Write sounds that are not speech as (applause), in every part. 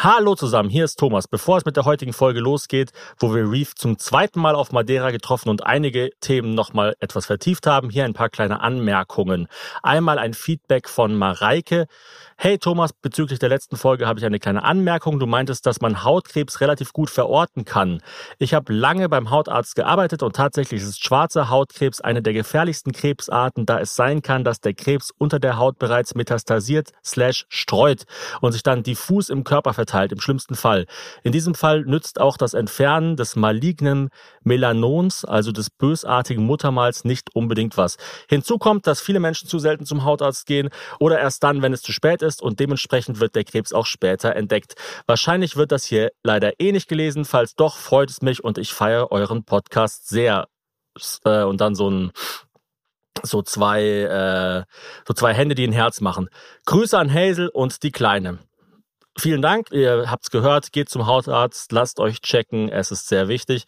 Hallo zusammen, hier ist Thomas. Bevor es mit der heutigen Folge losgeht, wo wir Reef zum zweiten Mal auf Madeira getroffen und einige Themen nochmal etwas vertieft haben, hier ein paar kleine Anmerkungen. Einmal ein Feedback von Mareike. Hey Thomas, bezüglich der letzten Folge habe ich eine kleine Anmerkung. Du meintest, dass man Hautkrebs relativ gut verorten kann. Ich habe lange beim Hautarzt gearbeitet und tatsächlich ist schwarzer Hautkrebs eine der gefährlichsten Krebsarten, da es sein kann, dass der Krebs unter der Haut bereits metastasiert slash streut und sich dann diffus im Körper im schlimmsten Fall. In diesem Fall nützt auch das Entfernen des malignen Melanons, also des bösartigen Muttermals, nicht unbedingt was. Hinzu kommt, dass viele Menschen zu selten zum Hautarzt gehen oder erst dann, wenn es zu spät ist und dementsprechend wird der Krebs auch später entdeckt. Wahrscheinlich wird das hier leider eh nicht gelesen. Falls doch, freut es mich und ich feiere euren Podcast sehr. Äh, und dann so ein so zwei, äh, so zwei Hände, die ein Herz machen. Grüße an Hazel und die Kleine. Vielen Dank, ihr habt's gehört, geht zum Hautarzt, lasst euch checken, es ist sehr wichtig.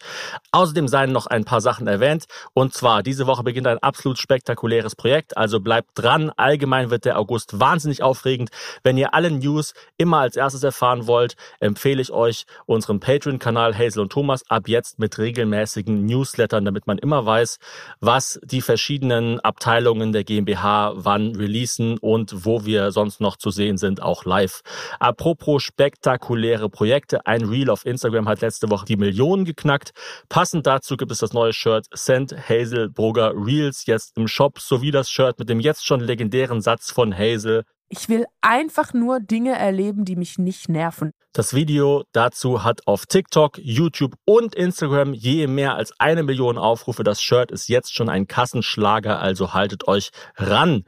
Außerdem seien noch ein paar Sachen erwähnt und zwar diese Woche beginnt ein absolut spektakuläres Projekt, also bleibt dran. Allgemein wird der August wahnsinnig aufregend. Wenn ihr alle News immer als erstes erfahren wollt, empfehle ich euch unseren Patreon-Kanal Hazel und Thomas ab jetzt mit regelmäßigen Newslettern, damit man immer weiß, was die verschiedenen Abteilungen der GmbH wann releasen und wo wir sonst noch zu sehen sind, auch live. Apropos Apropos spektakuläre Projekte. Ein Reel auf Instagram hat letzte Woche die Millionen geknackt. Passend dazu gibt es das neue Shirt Send Hazelbrugger Reels jetzt im Shop sowie das Shirt mit dem jetzt schon legendären Satz von Hazel. Ich will einfach nur Dinge erleben, die mich nicht nerven. Das Video dazu hat auf TikTok, YouTube und Instagram je mehr als eine Million Aufrufe. Das Shirt ist jetzt schon ein Kassenschlager, also haltet euch ran.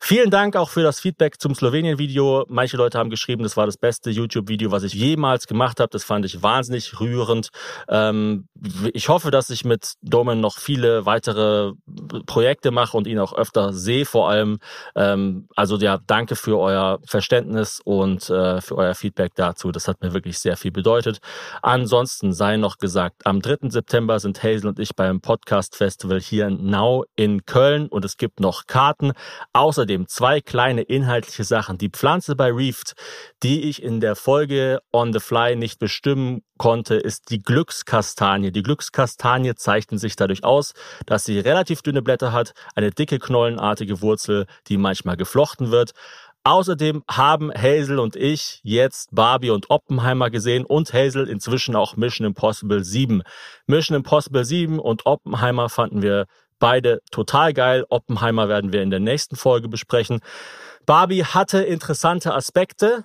Vielen Dank auch für das Feedback zum Slowenien-Video. Manche Leute haben geschrieben, das war das beste YouTube-Video, was ich jemals gemacht habe. Das fand ich wahnsinnig rührend. Ähm, ich hoffe, dass ich mit Domen noch viele weitere Projekte mache und ihn auch öfter sehe, vor allem. Ähm, also ja, danke für euer Verständnis und äh, für euer Feedback dazu. Das hat mir wirklich sehr viel bedeutet. Ansonsten sei noch gesagt, am 3. September sind Hazel und ich beim Podcast Festival hier in Nau in Köln und es gibt noch Karten. Außerdem Außerdem zwei kleine inhaltliche Sachen. Die Pflanze bei Reefed, die ich in der Folge On the Fly nicht bestimmen konnte, ist die Glückskastanie. Die Glückskastanie zeichnet sich dadurch aus, dass sie relativ dünne Blätter hat, eine dicke knollenartige Wurzel, die manchmal geflochten wird. Außerdem haben Hazel und ich jetzt Barbie und Oppenheimer gesehen und Hazel inzwischen auch Mission Impossible 7. Mission Impossible 7 und Oppenheimer fanden wir Beide total geil. Oppenheimer werden wir in der nächsten Folge besprechen. Barbie hatte interessante Aspekte,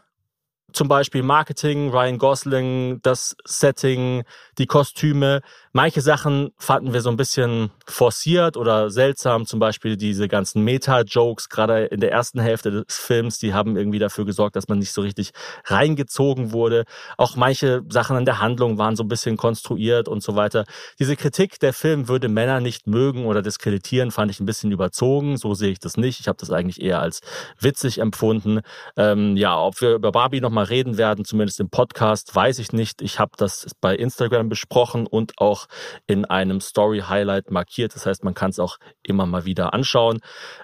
zum Beispiel Marketing, Ryan Gosling, das Setting, die Kostüme. Manche Sachen fanden wir so ein bisschen forciert oder seltsam, zum Beispiel diese ganzen Meta-Jokes, gerade in der ersten Hälfte des Films, die haben irgendwie dafür gesorgt, dass man nicht so richtig reingezogen wurde. Auch manche Sachen an der Handlung waren so ein bisschen konstruiert und so weiter. Diese Kritik, der Film würde Männer nicht mögen oder diskreditieren, fand ich ein bisschen überzogen. So sehe ich das nicht. Ich habe das eigentlich eher als witzig empfunden. Ähm, ja, ob wir über Barbie nochmal reden werden, zumindest im Podcast, weiß ich nicht. Ich habe das bei Instagram besprochen und auch in einem Story-Highlight markiert. Das heißt, man kann es auch immer mal wieder anschauen.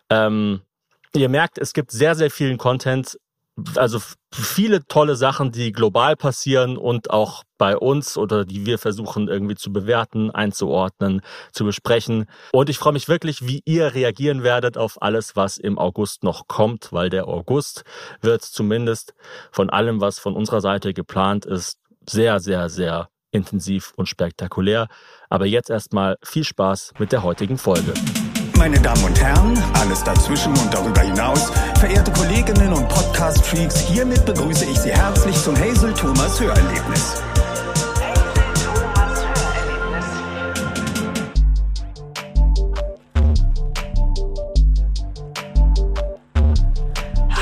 Ähm, ihr merkt, es gibt sehr, sehr vielen Content also viele tolle Sachen, die global passieren und auch bei uns oder die wir versuchen irgendwie zu bewerten, einzuordnen, zu besprechen. Und ich freue mich wirklich, wie ihr reagieren werdet auf alles, was im August noch kommt, weil der August wird zumindest von allem, was von unserer Seite geplant ist, sehr, sehr, sehr intensiv und spektakulär. Aber jetzt erstmal viel Spaß mit der heutigen Folge. Meine Damen und Herren, alles dazwischen und darüber hinaus, verehrte Kolleginnen und Podcast-Freaks, hiermit begrüße ich Sie herzlich zum Hazel Thomas Hörerlebnis.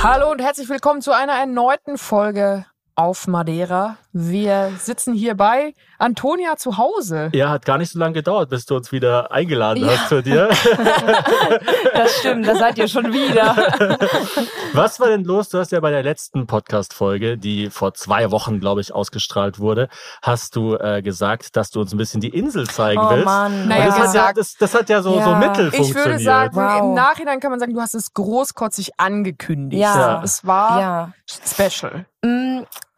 Hallo und herzlich willkommen zu einer erneuten Folge auf Madeira. Wir sitzen hier bei Antonia zu Hause. Ja, hat gar nicht so lange gedauert, bis du uns wieder eingeladen ja. hast zu dir. (laughs) das stimmt, da seid ihr schon wieder. (laughs) Was war denn los? Du hast ja bei der letzten Podcast-Folge, die vor zwei Wochen, glaube ich, ausgestrahlt wurde, hast du äh, gesagt, dass du uns ein bisschen die Insel zeigen oh, willst. Mann. Naja, das, hat ja, das, das, hat ja so, ja. so mittel ich funktioniert. Ich würde sagen, wow. im Nachhinein kann man sagen, du hast es großkotzig angekündigt. Ja. Es war special.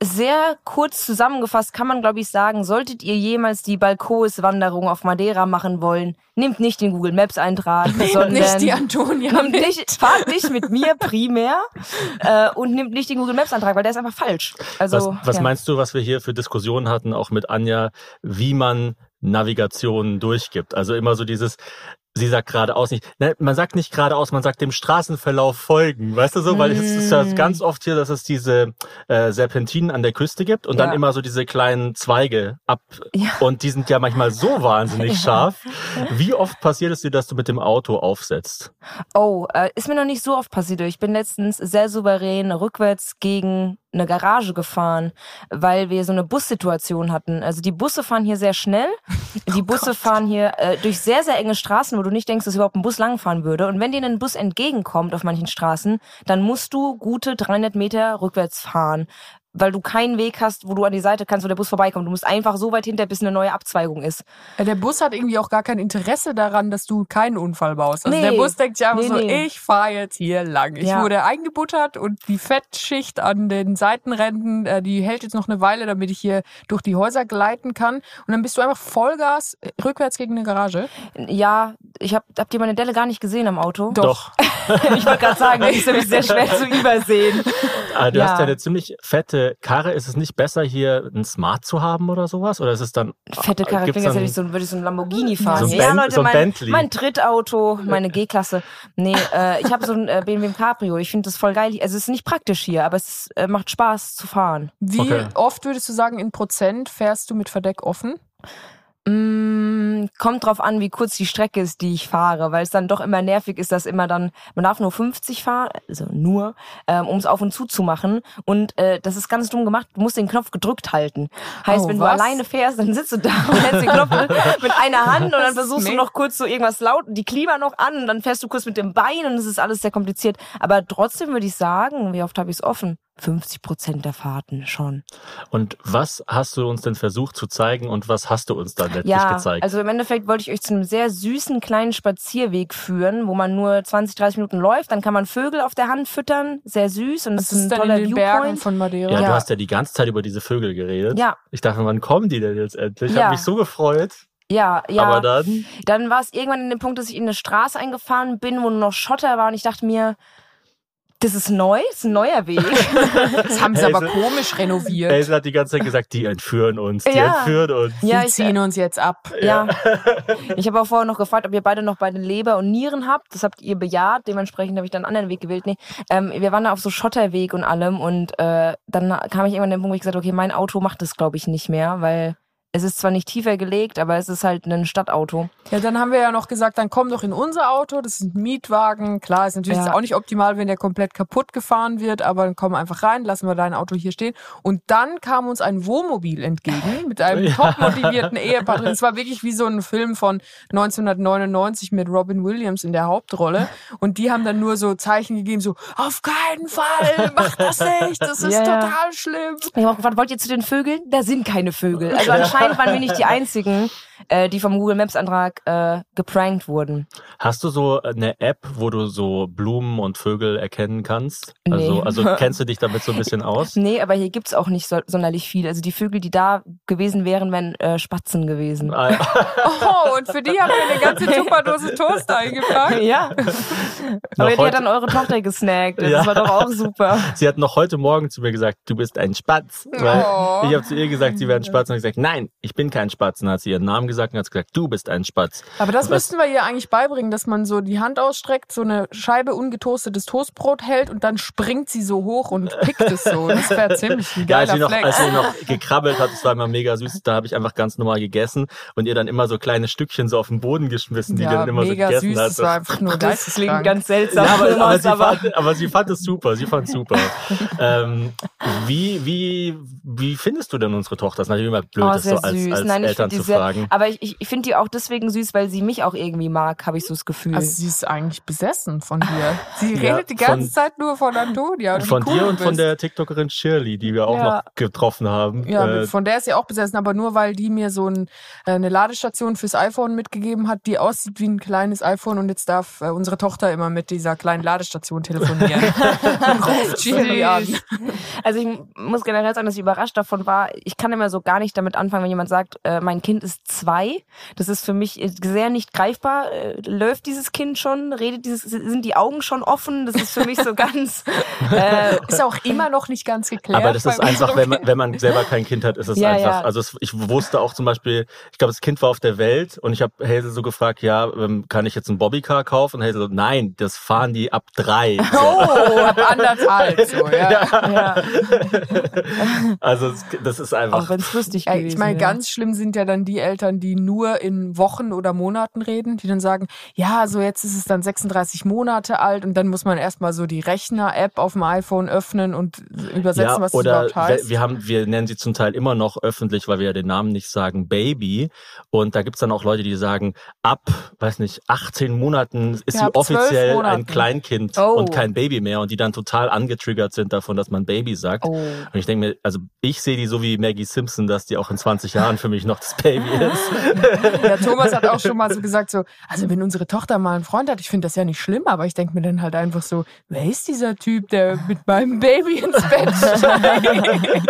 Sehr kurz zusammengefasst kann man, glaube ich, sagen, solltet ihr jemals die Balkos-Wanderung auf Madeira machen wollen, nehmt nicht den Google Maps Eintrag, sondern Nicht die Antonia. Nehmt nicht, fahrt nicht mit mir primär äh, und nehmt nicht den Google Maps Antrag, weil der ist einfach falsch. Also Was, was ja. meinst du, was wir hier für Diskussionen hatten, auch mit Anja, wie man Navigation durchgibt? Also immer so dieses, sie sagt geradeaus nicht, ne, man sagt nicht geradeaus, man sagt dem Straßenverlauf folgen, weißt du so? Weil es ist ja Mm. ganz oft hier, dass es diese äh, Serpentinen an der Küste gibt und dann Ja. immer so diese kleinen Zweige ab Ja. und die sind ja manchmal so (laughs) wahnsinnig Ja. scharf. Wie oft passiert es dir, dass du mit dem Auto aufsetzt? Oh, äh, ist mir noch nicht so oft passiert. Ich bin letztens sehr souverän rückwärts gegen eine Garage gefahren, weil wir so eine Bussituation hatten. Also die Busse fahren hier sehr schnell. (laughs) Die Busse fahren hier äh, durch sehr, sehr enge Straßen, wo du nicht denkst, dass überhaupt ein Bus langfahren würde. Und wenn dir ein Bus entgegenkommt auf manchen Straßen, dann musst du gute 300 Meter rückwärts fahren. Weil du keinen Weg hast, wo du an die Seite kannst, wo der Bus vorbeikommt. Du musst einfach so weit hinter, bis eine neue Abzweigung ist. Ja, Der Bus hat irgendwie auch gar kein Interesse daran, dass du keinen Unfall baust. Also Nee. der Bus denkt sich einfach Nee, so, nee. ich fahre jetzt hier lang. Ich Ja. wurde eingebuttert und die Fettschicht an den Seitenrändern, äh, die hält jetzt noch eine Weile, damit ich hier durch die Häuser gleiten kann. Und dann bist du einfach Vollgas äh, rückwärts gegen eine Garage. Ja, ich hab, habt ihr meine Delle gar nicht gesehen am Auto? Doch. (laughs) Ich wollte gerade sagen, das ist nämlich sehr (laughs) schwer zu übersehen. Ah, du Ja. hast ja eine ziemlich fette Karre. Ist es nicht besser, hier ein Smart zu haben oder sowas? Oder ist es dann. Fette Karre, klingt, als ich so, würde ich so ein Lamborghini fahren. So ein ja, Ben- Leute, so ein mein, Bentley. mein Trittauto, (laughs) meine G-Klasse. Nee, äh, ich habe so ein äh, BMW Cabrio. Ich finde das voll geil. Also es ist nicht praktisch hier, aber es ist, äh, macht Spaß zu fahren. Wie Okay. oft würdest du sagen, in Prozent fährst du mit Verdeck offen? Mm, kommt drauf an, wie kurz die Strecke ist, die ich fahre, weil es dann doch immer nervig ist, dass immer dann, man darf nur 50 fahren, also nur, ähm, um es auf und zu zu machen. Und äh, das ist ganz dumm gemacht, du musst den Knopf gedrückt halten. Heißt, Oh, wenn was? du alleine fährst, dann sitzt du da (laughs) und hältst den Knopf mit einer Hand und dann versuchst du noch kurz so irgendwas laut, die Klima noch an und dann fährst du kurz mit dem Bein und es ist alles sehr kompliziert. Aber trotzdem würde ich sagen, wie oft habe ich es offen? 50 Prozent der Fahrten schon. Und was hast du uns denn versucht zu zeigen und was hast du uns dann letztlich Ja, gezeigt? also im Endeffekt wollte ich euch zu einem sehr süßen kleinen Spazierweg führen, wo man nur 20, 30 Minuten läuft. Dann kann man Vögel auf der Hand füttern, sehr süß und Das es ist ein dann toller in den Viewpoint. Bergen von Madeira. ja, du ja. hast ja die ganze Zeit über diese Vögel geredet. Ja. Ich dachte, wann kommen die denn jetzt endlich? Ich Ja. habe mich so gefreut. ja, ja. Aber dann. dann war es irgendwann in dem Punkt, dass ich in eine Straße eingefahren bin, wo nur noch Schotter war und ich dachte mir, das ist neu, das ist ein neuer Weg. (laughs) Das haben sie aber Hazel- komisch renoviert. Hazel hat die ganze Zeit gesagt, die entführen uns, die Ja. entführen uns. ja, die ich, ziehen uns jetzt ab. ja. (laughs) Ich habe auch vorher noch gefragt, ob ihr beide noch beide Leber und Nieren habt. Das habt ihr bejaht. Dementsprechend habe ich dann einen anderen Weg gewählt. Nee, ähm, wir waren da auf so Schotterweg und allem und äh, dann kam ich irgendwann an den Punkt, wo ich gesagt habe, okay, mein Auto macht das, glaube ich, nicht mehr, weil es ist zwar nicht tiefer gelegt, aber es ist halt ein Stadtauto. Ja, dann haben wir ja noch gesagt, dann komm doch in unser Auto, das ist ein Mietwagen. Klar, ist natürlich Ja. auch nicht optimal, wenn der komplett kaputt gefahren wird, aber dann komm einfach rein, lassen wir dein Auto hier stehen. Und dann kam uns ein Wohnmobil entgegen (laughs) mit einem Ja. top motivierten Ehepaar drin. Es war wirklich wie so ein Film von 1999 mit Robin Williams in der Hauptrolle. Und die haben dann nur so Zeichen gegeben, so, auf keinen Fall, mach das nicht, das ist ja. total schlimm. Ich habe auch gefragt, wollt ihr zu den Vögeln? Da sind keine Vögel. Also anscheinend waren wir nicht die Einzigen, äh, die vom Google Maps Antrag äh, geprankt wurden. Hast du so eine App, wo du so Blumen und Vögel erkennen kannst? Also, Nee. also (laughs) kennst du dich damit so ein bisschen aus? Nee, aber hier gibt's auch nicht so, sonderlich viel. Also die Vögel, die da gewesen wären, wären äh, Spatzen gewesen. Ah, (laughs) Oh, und für die haben wir eine ganze Tupperdose Toast (laughs) eingepackt. Ja. Noch Aber die heute- hat dann eure Tochter gesnackt. Das Ja. war doch auch super. Sie hat noch heute Morgen zu mir gesagt, du bist ein Spatz. Weil Oh. ich habe zu ihr gesagt, sie wäre ein Spatz. Und ich gesagt, nein, ich bin kein Spatz. Und dann hat sie ihren Namen gesagt und hat gesagt, du bist ein Spatz. Aber das Was- müssten wir ihr eigentlich beibringen, dass man so die Hand ausstreckt, so eine Scheibe ungetoastetes Toastbrot hält und dann springt sie so hoch und pickt es so. Das wäre (laughs) ziemlich ein Ja, als geiler sie, noch, als sie noch gekrabbelt hat, das war immer mega süß, da habe ich einfach ganz normal gegessen und ihr dann immer so kleine Stückchen so auf den Boden geschmissen, die ja, dann immer mega so gegessen süß, hat. das war einfach nur Das klingt ganz seltsam. ja, aber, aber, sie fand, aber sie fand es super, sie fand es super. (laughs) ähm, wie, wie, wie findest du denn unsere Tochter? Das ist natürlich immer blöd, Oh, das so sehr als, süß. als Nein, Eltern zu fragen. Aber ich, ich, ich finde die auch deswegen süß, weil sie mich auch irgendwie mag, habe ich so das Gefühl. Also sie ist eigentlich besessen von dir. Sie (laughs) Ja, redet die ganze von- Zeit nur von Antonia. und Von cool dir und von bist. der TikTokerin Shirley, die wir auch Ja. noch getroffen haben. Ja, Äh, von der ist sie auch besessen, aber nur weil die mir so ein, äh, eine Ladestation fürs iPhone mitgegeben hat, die aussieht wie ein kleines iPhone und jetzt darf äh, unsere Tochter immer mit dieser kleinen Ladestation telefonieren. (laughs) (laughs) Ruft Shirley an. Also ich muss generell sagen, dass ich überrascht davon war. Ich kann immer so gar nicht damit anfangen, wenn jemand sagt, äh, mein Kind ist zwei. Das ist für mich sehr nicht greifbar. Äh, läuft dieses Kind schon? Redet dieses, sind die Augen schon offen? Das ist für mich so (laughs) ganz. Äh, Ist auch immer noch nicht ganz geklärt. Aber das ist einfach, wenn man, wenn man selber kein Kind hat, ist es Ja, einfach. ja. Also es, ich wusste auch zum Beispiel, ich glaube, das Kind war auf der Welt und ich habe Hazel so gefragt, ja, ähm, kann ich jetzt einen Bobbycar kaufen? Und Hazel so, nein, das fahren die ab drei. So. Oh, ab anderthalb so, ja. (laughs) ja, Also das ist auch einfach. wenn es lustig gewesen ich meine, ganz schlimm sind ja dann die Eltern, die nur in Wochen oder Monaten reden, die dann sagen, ja, so jetzt ist es dann 36 Monate alt und dann muss man erstmal so die Rechner-App auf dem iPhone öffnen und übersetzen, Ja, was das überhaupt heißt. wir, haben, wir nennen sie zum Teil immer noch öffentlich, weil wir ja den Namen nicht sagen, Baby. Und da gibt's dann auch Leute, die sagen, ab, weiß nicht, 18 Monaten ist Ja, sie ab 12 offiziell ein Kleinkind Oh. und kein Baby mehr und die dann total angetriggert sind davon, dass man Baby sagt. Oh. Und ich denke mir, also ich sehe die so wie Maggie Simpson, dass die auch in 20 Jahren für mich noch das Baby (laughs) ist. (laughs) Ja, Thomas hat auch schon mal so gesagt, so, also wenn unsere Tochter mal einen Freund hat, ich finde das ja nicht schlimm, aber ich denke mir dann halt einfach so, wer ist dieser Typ, der mit meinem Baby ins Bett steigt? (laughs)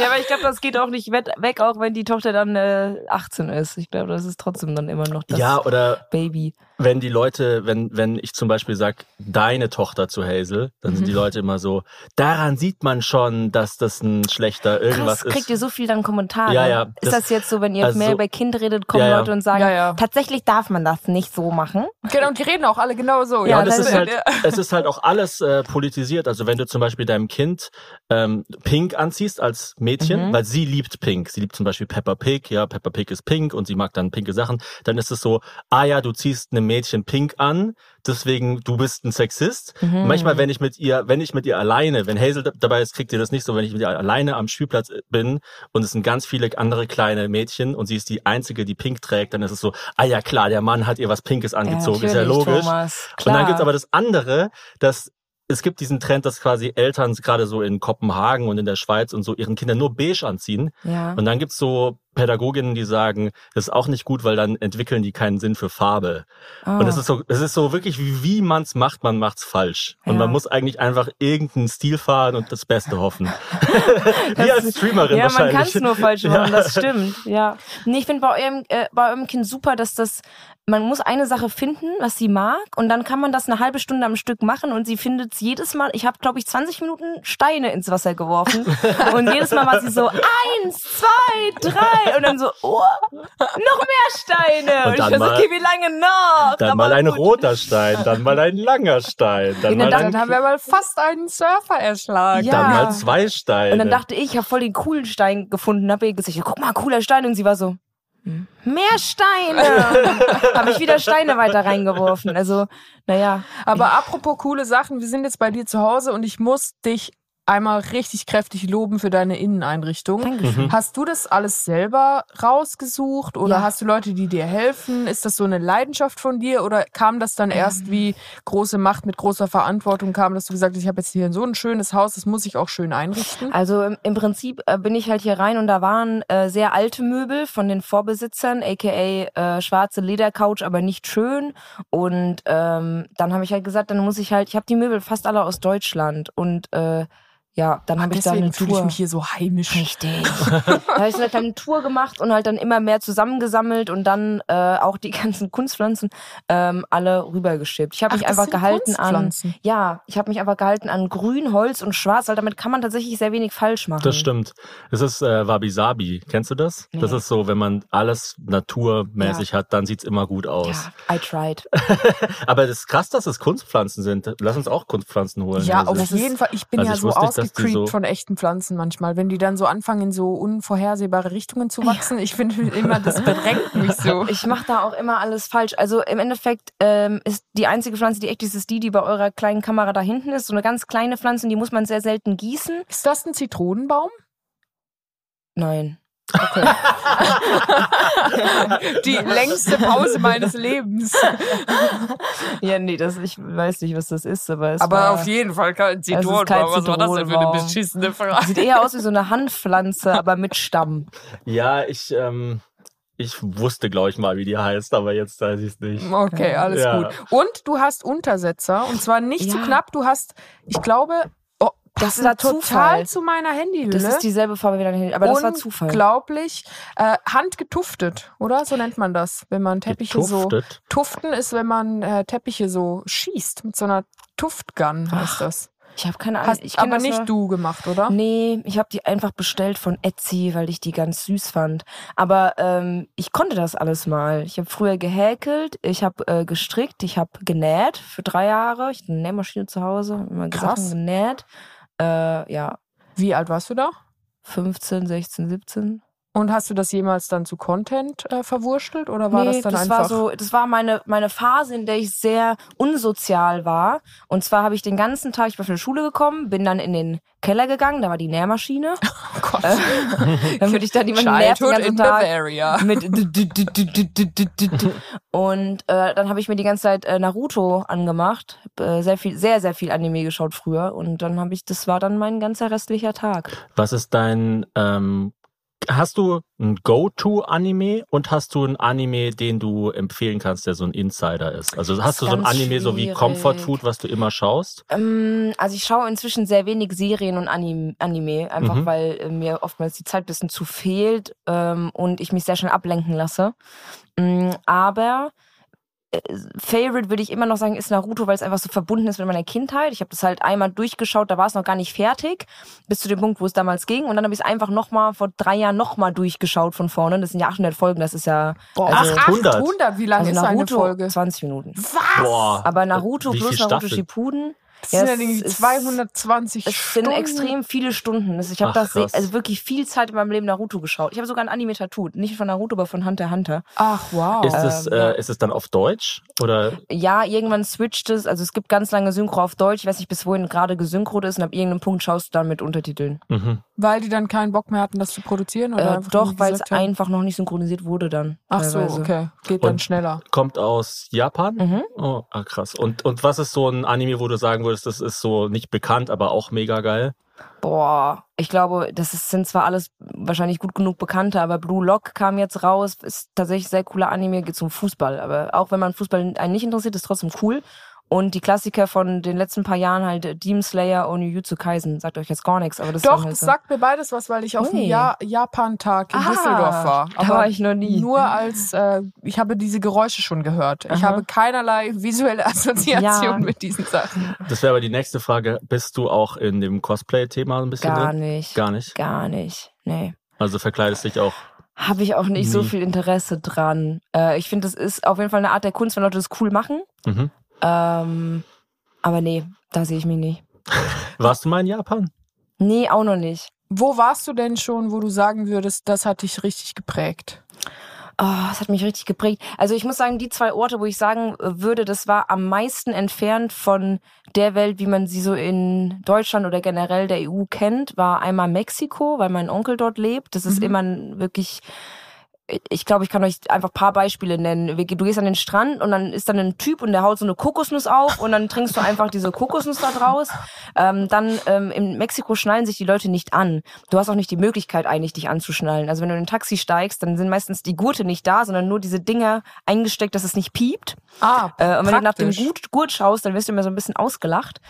Ja, aber ich glaube, das geht auch nicht weg, auch wenn die Tochter dann äh, 18 ist. Ich glaube, das ist trotzdem dann immer noch das ja, oder Baby. Wenn die Leute, wenn, wenn ich zum Beispiel sag, deine Tochter zu Hazel, dann Mhm. sind die Leute immer so, daran sieht man schon, dass das ein schlechter irgendwas Krass, kriegt ist. ihr so viel dann Kommentare? Ja, ja, Ist das- das jetzt so, wenn ihr also mehr so- über Kind redet, kommen Ja, ja. Leute und sagen, Ja, ja. tatsächlich darf man das nicht so machen? genau, und die reden auch alle genau so. Ja, Ja, das ist halt, es ist halt auch alles äh, politisiert. Also wenn du zum Beispiel deinem Kind ähm, Pink anziehst als Mädchen, Mhm. weil sie liebt Pink, sie liebt zum Beispiel Peppa Pig, ja, Peppa Pig ist pink und sie mag dann pinke Sachen, dann ist es so, ah ja, du ziehst einem Mädchen Pink an, deswegen du bist ein Sexist. Mhm. Manchmal, wenn ich mit ihr, wenn ich mit ihr alleine, wenn Hazel da- dabei ist, kriegt ihr das nicht so, wenn ich mit ihr alleine am Spielplatz bin und es sind ganz viele andere kleine Mädchen und sie ist die einzige, die Pink trägt, dann ist es so, ah ja klar, der Mann hat ihr was Pinkes angezogen, ist ja logisch. Und dann gibt's aber das andere, dass es gibt diesen Trend, dass quasi Eltern gerade so in Kopenhagen und in der Schweiz und so ihren Kindern nur beige anziehen. ja. Und dann gibt's so Pädagoginnen, die sagen, das ist auch nicht gut, weil dann entwickeln die keinen Sinn für Farbe. Ah. Und es ist so, es ist so wirklich, wie, wie man's macht, man macht's falsch. Und Ja. man muss eigentlich einfach irgendeinen Stil fahren und das Beste hoffen. (laughs) (laughs) wie als Streamerin ja, man wahrscheinlich. kann es nur falsch machen, (laughs) Ja. das stimmt. Ja. Nee, ich finde bei eurem, äh, bei eurem Kind super, dass das, man muss eine Sache finden, was sie mag, und dann kann man das eine halbe Stunde am Stück machen und sie findet es jedes Mal. Ich habe, glaube ich, 20 Minuten Steine ins Wasser geworfen. und jedes Mal war sie so, eins, zwei, drei, (laughs) und dann so, oh, noch mehr Steine. Und Und, dann ich war so, okay, wie lange noch? Dann Aber mal ein gut. roter Stein, dann mal ein langer Stein, dann Ja, mal, dann Dann haben wir mal fast einen Surfer erschlagen. Ja. dann mal zwei Steine. Und dann dachte ich, ich habe voll den coolen Stein gefunden, habe ihr gesagt, guck mal, cooler Stein. Und sie war so, hm, mehr Steine. (laughs) habe ich wieder Steine weiter reingeworfen. Also, naja. Aber apropos coole Sachen, wir sind jetzt bei dir zu Hause und ich muss dich einmal richtig kräftig loben für deine Inneneinrichtung. Dankeschön. Hast du das alles selber rausgesucht oder Ja. hast du Leute, die dir helfen? Ist das so eine Leidenschaft von dir oder kam das dann erst wie große Macht mit großer Verantwortung kam, dass du gesagt hast, ich habe jetzt hier so ein schönes Haus, das muss ich auch schön einrichten? Also im, im Prinzip äh, bin ich halt hier rein und da waren äh, sehr alte Möbel von den Vorbesitzern, aka äh, schwarze Ledercouch, aber nicht schön. Und ähm, dann habe ich halt gesagt, dann muss ich halt, ich habe die Möbel fast alle aus Deutschland und äh, ja, dann habe ich da Deswegen eine fühle ich Tour. mich hier so heimisch. Richtig. (laughs) da habe ich so eine kleine Tour gemacht und halt dann immer mehr zusammengesammelt und dann äh, auch die (laughs) ganzen Kunstpflanzen ähm, alle rübergeschippt. Ich habe mich das einfach gehalten an Kunstpflanzen. ja, ich habe mich einfach gehalten an Grün, Holz und Schwarz, weil damit kann man tatsächlich sehr wenig falsch machen. Das stimmt. Das ist äh, Wabi Sabi. Kennst du das? Das Nee. ist so, wenn man alles naturmäßig hat, dann sieht's immer gut aus. Ja, I tried. (laughs) Aber das ist krass, dass es Kunstpflanzen sind. Lass uns auch Kunstpflanzen holen. Ja, Also, auf das jeden Fall. Ich bin also ja ich so wusste ausgecreept so- von echten Pflanzen manchmal, wenn die dann so anfangen, in so unvorhersehbare Richtungen zu wachsen. Ich finde immer, das bedrängt mich so. Ich mache da auch immer alles falsch. Also im Endeffekt ähm, ist die einzige Pflanze, die echt ist, ist die, die bei eurer kleinen Kamera da hinten ist. So eine ganz kleine Pflanze, und die muss man sehr selten gießen. Ist das ein Zitronenbaum? Nein. Okay. Die längste Pause meines Lebens. (laughs) Ja, nee, das, ich weiß nicht, was das ist, aber es Aber war, auf jeden Fall kein Zitronenbaum. Was war das denn für eine beschissene Frage? Sieht eher aus wie so eine Handpflanze, aber mit Stamm. Ja, ich, ähm, ich wusste, glaube ich, mal, wie die heißt, aber jetzt weiß ich es nicht. Okay, alles Ja. gut. Und du hast Untersetzer und zwar nicht zu Ja. knapp. Du hast, ich glaube, das, Das war ist total Zufall. zu meiner Handyhülle. Das ist dieselbe Farbe wie dein Handy, aber das war Zufall. Unglaublich. Äh, handgetuftet, oder? So nennt man das, wenn man Teppiche so. Getuftet. Tuften ist, wenn man äh, Teppiche so schießt. Mit so einer Tuftgun heißt das. Ich habe keine Ahnung. Hast ich aber das nicht nur- du gemacht, oder? Nee, ich habe die einfach bestellt von Etsy, weil ich die ganz süß fand. Aber ähm, ich konnte das alles mal. Ich habe früher gehäkelt, ich habe äh, gestrickt, ich habe genäht für drei Jahre. Ich hatte eine Nähmaschine zu Hause, immer Krass. Sachen genäht. Äh, ja, Wie alt warst du da? 15, 16, 17. Und hast du das jemals dann zu Content äh, verwurstelt oder war das dann das einfach? war so, das war meine meine Phase, in der ich sehr unsozial war. Und zwar habe ich den ganzen Tag, ich war von der Schule gekommen, bin dann in den Keller gegangen, da war die Nähmaschine, (laughs) oh Gott. damit ich da niemanden nerven den ganzen in Tag. Bavaria. mit und äh, dann habe ich mir die ganze Zeit äh, Naruto angemacht, äh, sehr viel, sehr sehr viel Anime geschaut früher und dann habe ich, das war dann mein ganzer restlicher Tag. Was ist dein, ähm, hast du ein Go-To-Anime und hast du ein Anime, den du empfehlen kannst, der so ein Insider ist? Also hast ist du so ein Anime so wie schwierig. Comfort Food, was du immer schaust? Ähm, also ich schaue inzwischen sehr wenig Serien und Anim Anime, einfach Mhm. weil äh, mir oftmals die Zeit ein bisschen zu fehlt ähm, und ich mich sehr schnell ablenken lasse. Mm, aber Favorite würde ich immer noch sagen, ist Naruto, weil es einfach so verbunden ist mit meiner Kindheit. Ich habe das halt einmal durchgeschaut, da war es noch gar nicht fertig, bis zu dem Punkt, wo es damals ging. Und dann habe ich es einfach nochmal vor drei Jahren nochmal durchgeschaut von vorne. Das sind ja 800 Folgen, das ist ja Boah, Also- ach, 800. 800, wie lange also ist eine Naruto Folge? 20 Minuten. Was? Boah. Aber Naruto Wie plus Naruto? Shippuden, Das Ja, sind ja es irgendwie ist- 220 es Stunden. sind extrem viele Stunden. Also Ich habe das also wirklich viel Zeit in meinem Leben Naruto geschaut. Ich habe sogar ein Anime tattooed, nicht von Naruto, aber von Hunter x Hunter. Ach, wow. Ist es, Ähm, äh, ja. ist es dann auf Deutsch? Oder Ja, irgendwann switcht es. Also es gibt ganz lange Synchro auf Deutsch. Ich weiß nicht, bis wohin gerade gesynchro ist und ab irgendeinem Punkt schaust du dann mit Untertiteln. mhm. Weil die dann keinen Bock mehr hatten, das zu produzieren? Oder Äh, doch, weil es einfach noch nicht synchronisiert wurde dann. Ach so, teilweise. okay. Geht dann Und- schneller. kommt aus Japan? Mhm. Oh, ah, krass. Und, und was ist so ein Anime, wo du sagen würdest, das ist so nicht bekannt, aber auch mega geil? Boah, ich glaube, das ist, sind zwar alles wahrscheinlich gut genug Bekannte, aber Blue Lock kam jetzt raus, ist tatsächlich sehr cooler Anime, geht zum Fußball. Aber auch wenn man Fußball einen nicht interessiert, ist trotzdem cool. Und die Klassiker von den letzten paar Jahren halt äh, Demon Slayer und Jujutsu Kaisen. Sagt euch jetzt gar nichts, aber das Doch, halt das so. sagt mir beides was, weil ich auf dem Ui. ja Japan-Tag in Ah, Düsseldorf war. da war ich noch nie. Nur als, äh, ich habe diese Geräusche schon gehört. Ich Aha. habe keinerlei visuelle Assoziation Ja. mit diesen Sachen. Das wäre aber die nächste Frage. Bist du auch in dem Cosplay-Thema ein bisschen Gar drin? nicht. Gar nicht. Gar nicht. Nee. Also verkleidest dich auch. Habe ich auch nicht so Nie. viel Interesse dran. Äh, ich finde, das ist auf jeden Fall eine Art der Kunst, wenn Leute das cool machen. Mhm. Ähm, aber nee, da sehe ich mich nicht. (laughs) Warst du mal in Japan? Nee, auch noch nicht. Wo warst du denn schon, wo du sagen würdest, das hat dich richtig geprägt? Oh, das hat mich richtig geprägt. Also ich muss sagen, die zwei Orte, wo ich sagen äh, würde, das war am meisten entfernt von der Welt, wie man sie so in Deutschland oder generell der EU kennt, war einmal Mexiko, weil mein Onkel dort lebt. Das ist Mhm. immer ein wirklich ich glaube, ich kann euch einfach ein paar Beispiele nennen. Du gehst an den Strand und dann ist dann ein Typ und der haut so eine Kokosnuss auf und dann trinkst du einfach diese Kokosnuss da draus. Ähm, dann ähm, in Mexiko schnallen sich die Leute nicht an. Du hast auch nicht die Möglichkeit eigentlich, dich anzuschnallen. Also wenn du in ein Taxi steigst, dann sind meistens die Gurte nicht da, sondern nur diese Dinger eingesteckt, dass es nicht piept. Ah, Äh, und wenn du nach dem praktisch. Gurt, Gurt schaust, dann wirst du immer so ein bisschen ausgelacht.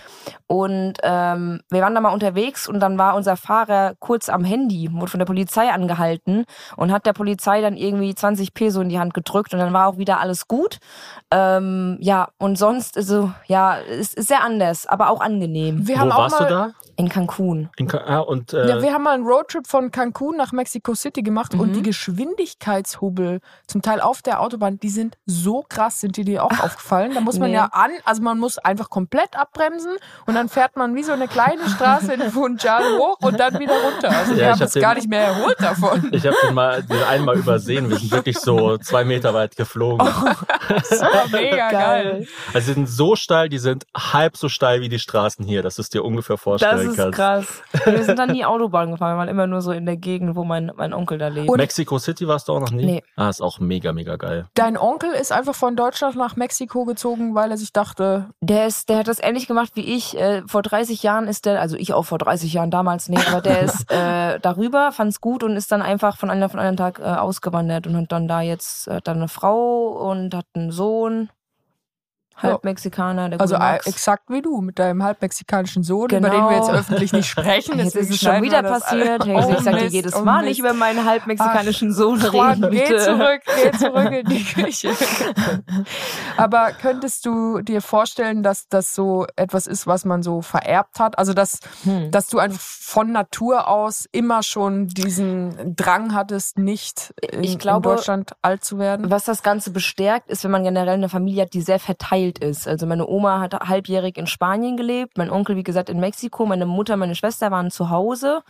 Und ähm, wir waren da mal unterwegs und dann war unser Fahrer kurz am Handy, wurde von der Polizei angehalten und hat der Polizei dann irgendwie 20 Peso in die Hand gedrückt und dann war auch wieder alles gut. Ähm, ja, und sonst, also, ja, es ist sehr anders, aber auch angenehm. Wir Wo haben auch warst mal, du da? In Cancun. In Ka ah, und äh, Ja, wir haben mal einen Roadtrip von Cancun nach Mexico City gemacht und Mhm. die Geschwindigkeitshubbel zum Teil auf der Autobahn, die sind so krass, sind dir die auch aufgefallen? Da muss man nee. ja an, also man muss einfach komplett abbremsen und dann fährt man wie so eine kleine Straße in (laughs) Funchal hoch und dann wieder runter. Also wir Ja, ich haben hab uns gar nicht mehr erholt davon. ich habe den mal den einmal über (laughs) übersehen. Wir sind wirklich so zwei Meter weit geflogen. Das war (laughs) mega geil. Also sie sind so steil, die sind halb so steil wie die Straßen hier, dass du es dir ungefähr Das vorstellen ist kannst. krass. Wir sind dann nie Autobahn gefahren, wir waren immer nur so in der Gegend, wo mein, mein Onkel da lebt. Und- Mexico City warst du auch noch nie? Nee. Ah, ist auch mega, mega geil. Dein Onkel ist einfach von Deutschland nach Mexiko gezogen, weil er sich dachte, Der ist, der hat das ähnlich gemacht wie ich. Äh, vor 30 Jahren ist der, also ich auch vor 30 Jahren damals nicht, aber der (laughs) ist äh, darüber, fand's gut und ist dann einfach von einem von einem Tag äh, ausgewandert und hat dann da jetzt äh, dann eine Frau und hat einen Sohn, halb Mexikaner, der also äh, Max. exakt wie du, mit deinem halb mexikanischen Sohn, über Genau. den wir jetzt öffentlich nicht sprechen. (laughs) Jetzt ist es schon wieder passiert. Hey, ich Oh, sag dir Mist, jedes oh, Mal Mist. nicht über meinen halb mexikanischen Sohn Juan, reden, geh bitte. zurück, geh zurück in die (laughs) Küche. Aber könntest du dir vorstellen, dass das so etwas ist, was man so vererbt hat? Also, dass, Hm. dass du einfach von Natur aus immer schon diesen Drang hattest, nicht in, Ich glaube- in Deutschland alt zu werden? Was das Ganze bestärkt, ist, wenn man generell eine Familie hat, die sehr verteilt ist. Also meine Oma hat halbjährig in Spanien gelebt, mein Onkel, wie gesagt, in Mexiko, meine Mutter, meine Schwester waren zu Hause.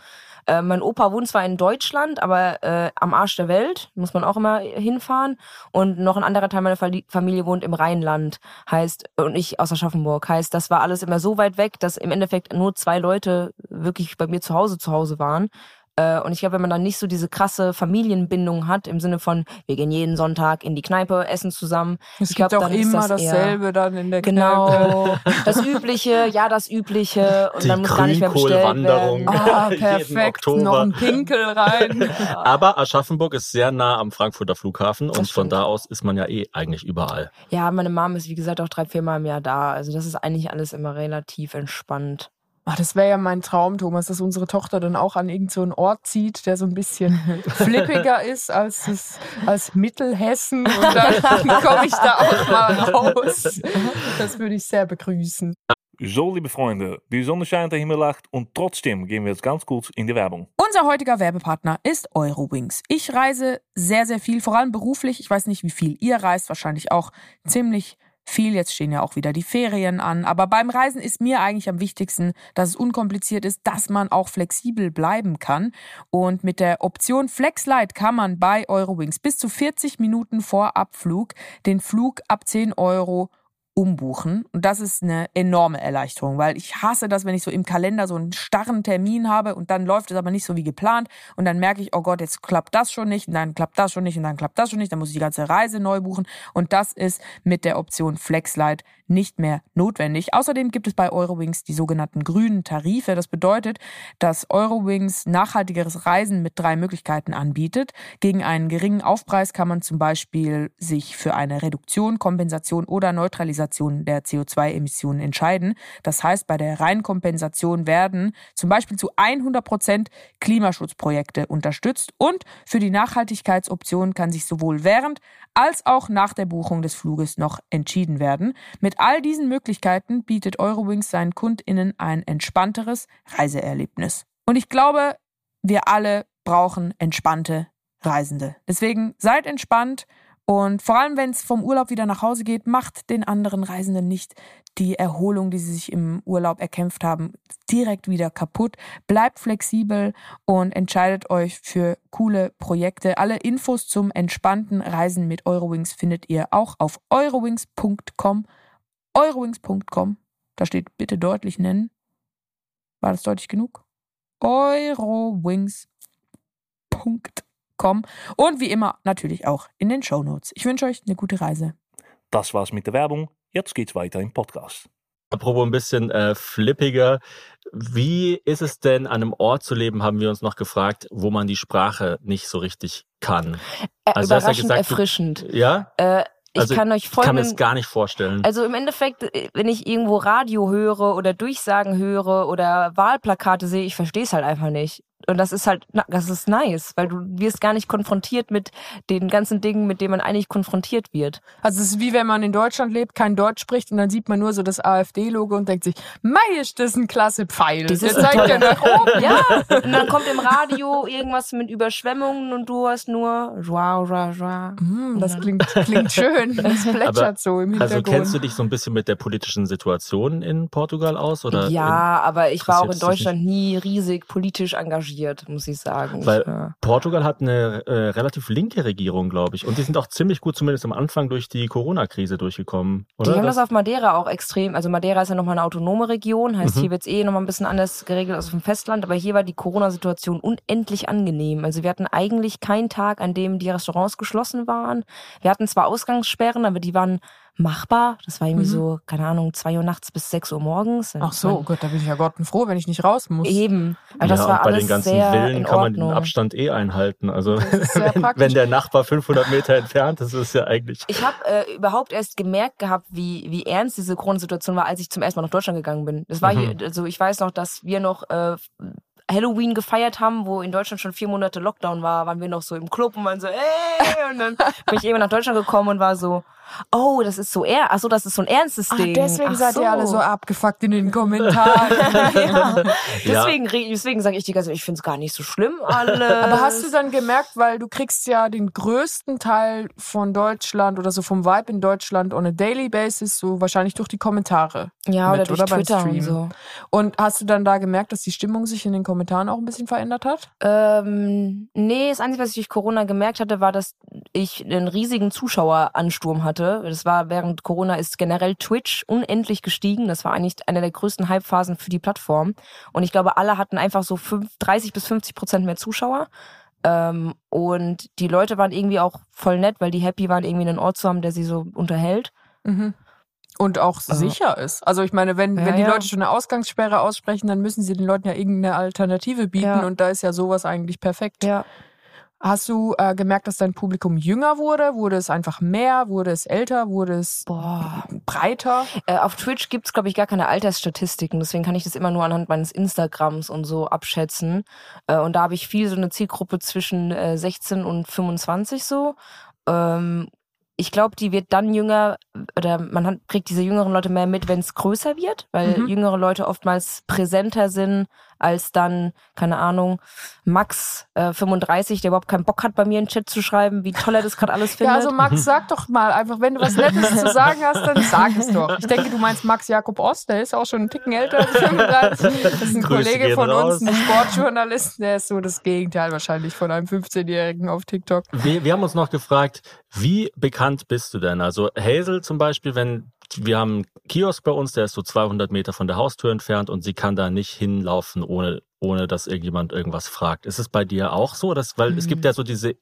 Äh, mein Opa wohnt zwar in Deutschland, aber äh, am Arsch der Welt, muss man auch immer hinfahren. Und noch ein anderer Teil meiner Familie wohnt im Rheinland, heißt, und ich aus Aschaffenburg, heißt, das war alles immer so weit weg, dass im Endeffekt nur zwei Leute wirklich bei mir zu Hause zu Hause waren. Äh, Und ich glaube, wenn man dann nicht so diese krasse Familienbindung hat, im Sinne von, wir gehen jeden Sonntag in die Kneipe, essen zusammen. Es ich gibt glaub, auch dann ist immer das dasselbe dann in der Kneipe. Genau. Das Übliche, ja, das Übliche. Und Die dann muss gar nicht mehr bestellt Grünkohlwanderung. werden. Ah, (laughs) Jeden perfekt. Oktober. Noch ein Pinkel rein. (laughs) Aber Aschaffenburg ist sehr nah am Frankfurter Flughafen und von da aus ist man ja eh eigentlich überall. Ja, meine Mom ist, wie gesagt, auch drei, viermal im Jahr da. Also das ist eigentlich alles immer relativ entspannt. Ach, das wäre ja mein Traum, Thomas, dass unsere Tochter dann auch an irgendeinen so einen Ort zieht, der so ein bisschen (laughs) flippiger ist als, das, als Mittelhessen. Und dann (laughs) komme ich da auch mal raus. Das würde ich sehr begrüßen. So, liebe Freunde, die Sonne scheint, der Himmel lacht und trotzdem gehen wir jetzt ganz kurz in die Werbung. Unser heutiger Werbepartner ist Eurowings. Ich reise sehr, sehr viel, vor allem beruflich. Ich weiß nicht, wie viel ihr reist, wahrscheinlich auch ziemlich viel. Jetzt stehen ja auch wieder die Ferien an. Aber beim Reisen ist mir eigentlich am wichtigsten, dass es unkompliziert ist, dass man auch flexibel bleiben kann. Und mit der Option FlexLight kann man bei Eurowings bis zu 40 Minuten vor Abflug den Flug ab 10 Euro umbuchen. Und das ist eine enorme Erleichterung, weil ich hasse das, wenn ich so im Kalender so einen starren Termin habe und dann läuft es aber nicht so wie geplant und dann merke ich, oh Gott, jetzt klappt das schon nicht und dann klappt das schon nicht und dann klappt das schon nicht, dann muss ich die ganze Reise neu buchen und das ist mit der Option FlexLight nicht mehr notwendig. Außerdem gibt es bei Eurowings die sogenannten grünen Tarife. Das bedeutet, dass Eurowings nachhaltigeres Reisen mit drei Möglichkeiten anbietet. Gegen einen geringen Aufpreis kann man zum Beispiel sich für eine Reduktion, Kompensation oder Neutralisation der CO2-Emissionen entscheiden. Das heißt, bei der Reinkompensation werden zum Beispiel zu 100 Prozent Klimaschutzprojekte unterstützt und für die Nachhaltigkeitsoption kann sich sowohl während als auch nach der Buchung des Fluges noch entschieden werden. Mit all diesen Möglichkeiten bietet Eurowings seinen KundInnen ein entspannteres Reiseerlebnis. Und ich glaube, wir alle brauchen entspannte Reisende. Deswegen seid entspannt und vor allem, wenn es vom Urlaub wieder nach Hause geht, macht den anderen Reisenden nicht die Erholung, die sie sich im Urlaub erkämpft haben, direkt wieder kaputt. Bleibt flexibel und entscheidet euch für coole Projekte. Alle Infos zum entspannten Reisen mit Eurowings findet ihr auch auf eurowings.com. Eurowings.com. Da steht bitte deutlich nennen. War das deutlich genug? Eurowings.com. Und wie immer natürlich auch in den Show Notes. Ich wünsche euch eine gute Reise. Das war's mit der Werbung. Jetzt geht's weiter im Podcast. Apropos ein bisschen äh, flippiger. Wie ist es denn, an einem Ort zu leben, haben wir uns noch gefragt, wo man die Sprache nicht so richtig kann. Äh, Also du hast ja überraschend gesagt, du- erfrischend. Ja? Äh, ich Also, kann euch Ich kann mir das gar nicht vorstellen. Also im Endeffekt, äh, wenn ich irgendwo Radio höre oder Durchsagen höre oder Wahlplakate sehe, ich verstehe es halt einfach nicht. Und das ist halt, na, das ist nice, weil du wirst gar nicht konfrontiert mit den ganzen Dingen, mit denen man eigentlich konfrontiert wird. Also es ist wie wenn man in Deutschland lebt, kein Deutsch spricht und dann sieht man nur so das AfD-Logo und denkt sich, mei, ist das ein klasse Pfeil. Das Der ist zeigt ja nach oben. Ja, und dann kommt im Radio irgendwas mit Überschwemmungen und du hast nur joa, joa, joa. Hm, das klingt, klingt schön. (laughs) Das plätschert Aber- so im Also Hintergrund. kennst du dich so ein bisschen mit der politischen Situation in Portugal aus? Oder ja, aber ich war auch in Deutschland nie riesig politisch engagiert. Demotiviert, muss ich sagen. Weil äh, Portugal hat eine äh, relativ linke Regierung, glaube ich. Und die sind auch ziemlich gut, zumindest am Anfang, durch die Corona-Krise durchgekommen. Oder? Die haben das auf Madeira auch extrem. Also Madeira ist ja nochmal eine autonome Region, heißt Mhm. hier wird's eh nochmal ein bisschen anders geregelt als auf dem Festland. Aber hier war die Corona-Situation unendlich angenehm. Also wir hatten eigentlich keinen Tag, an dem die Restaurants geschlossen waren. Wir hatten zwar Ausgangssperren, aber die waren machbar. Das war irgendwie Mhm. so, keine Ahnung, zwei Uhr nachts bis sechs Uhr morgens. Ach so, oh Gott, da bin ich ja Gott froh, wenn ich nicht raus muss. Eben. Aber das ja, war und bei alles den ganzen sehr Villen kann man den. Abstand eh einhalten. Also (laughs) wenn, wenn der Nachbar 500 Meter entfernt ist, ist es ja eigentlich... Ich habe äh, überhaupt erst gemerkt gehabt, wie, wie ernst diese Corona-Situation war, als ich zum ersten Mal nach Deutschland gegangen bin. Das war Mhm. hier, also ich weiß noch, dass wir noch äh, Halloween gefeiert haben, wo in Deutschland schon vier Monate Lockdown war, waren wir noch so im Club und waren so, ey, und dann bin ich eben nach Deutschland gekommen und war so, oh, das ist so er, ach so, das ist so ein ernstes Ach, Ding. deswegen Ach seid so. ihr alle so abgefuckt in den (laughs) Kommentaren. ja. Ja. Deswegen, re- deswegen sage ich die ganze Zeit, ich finde es gar nicht so schlimm alles. Aber hast du dann gemerkt, weil du kriegst ja den größten Teil von Deutschland oder so vom Vibe in Deutschland on a daily basis, so wahrscheinlich durch die Kommentare. ja, oder mit, durch oder beim Twitter und Stream? so. Und hast du dann da gemerkt, dass die Stimmung sich in den Kommentaren auch ein bisschen verändert hat? Ähm, nee, das Einzige, was ich durch Corona gemerkt hatte, war, dass ich einen riesigen Zuschaueransturm hatte. Das war während Corona ist generell Twitch unendlich gestiegen. Das war eigentlich eine der größten Hypephasen für die Plattform. Und ich glaube, alle hatten einfach so fünf, 30 bis 50 Prozent mehr Zuschauer. Ähm, und die Leute waren irgendwie auch voll nett, weil die happy waren, irgendwie einen Ort zu haben, der sie so unterhält. Mhm. Und auch sicher ist. Also ich meine, wenn, Ja, wenn die ja. Leute schon eine Ausgangssperre aussprechen, dann müssen sie den Leuten ja irgendeine Alternative bieten Ja. und da ist ja sowas eigentlich perfekt. Ja. Hast du äh, gemerkt, dass dein Publikum jünger wurde? Wurde es einfach mehr? Wurde es älter? Wurde es Boah. breiter? Äh, auf Twitch gibt's glaub ich, gar keine Altersstatistiken. Deswegen kann ich das immer nur anhand meines Instagrams und so abschätzen. Äh, und da habe ich viel so eine Zielgruppe zwischen äh, 16 und 25 so. Ähm, ich glaube, die wird dann jünger oder man hat, kriegt diese jüngeren Leute mehr mit, wenn es größer wird, weil Mhm. jüngere Leute oftmals präsenter sind als dann, keine Ahnung, Max äh, 35, der überhaupt keinen Bock hat, bei mir in den Chat zu schreiben, wie toll er das gerade alles findet. (laughs) Ja, also Max, sag doch mal einfach, wenn du was Nettes zu sagen hast, dann sag es doch. Ich denke, du meinst Max Jakob Ost, der ist auch schon einen Ticken älter als (laughs) 35. Das ist ein Grüße Kollege von raus. uns, ein Sportjournalist, der ist so das Gegenteil wahrscheinlich von einem 15-Jährigen auf TikTok. Wir, wir haben uns noch gefragt, wie bekannt bist du denn? Also Hazel zum Beispiel, wenn wir haben einen Kiosk bei uns, der ist so 200 Meter von der Haustür entfernt und sie kann da nicht hinlaufen, ohne, ohne dass irgendjemand irgendwas fragt. Ist es bei dir auch so? Dass, weil es gibt ja so diese,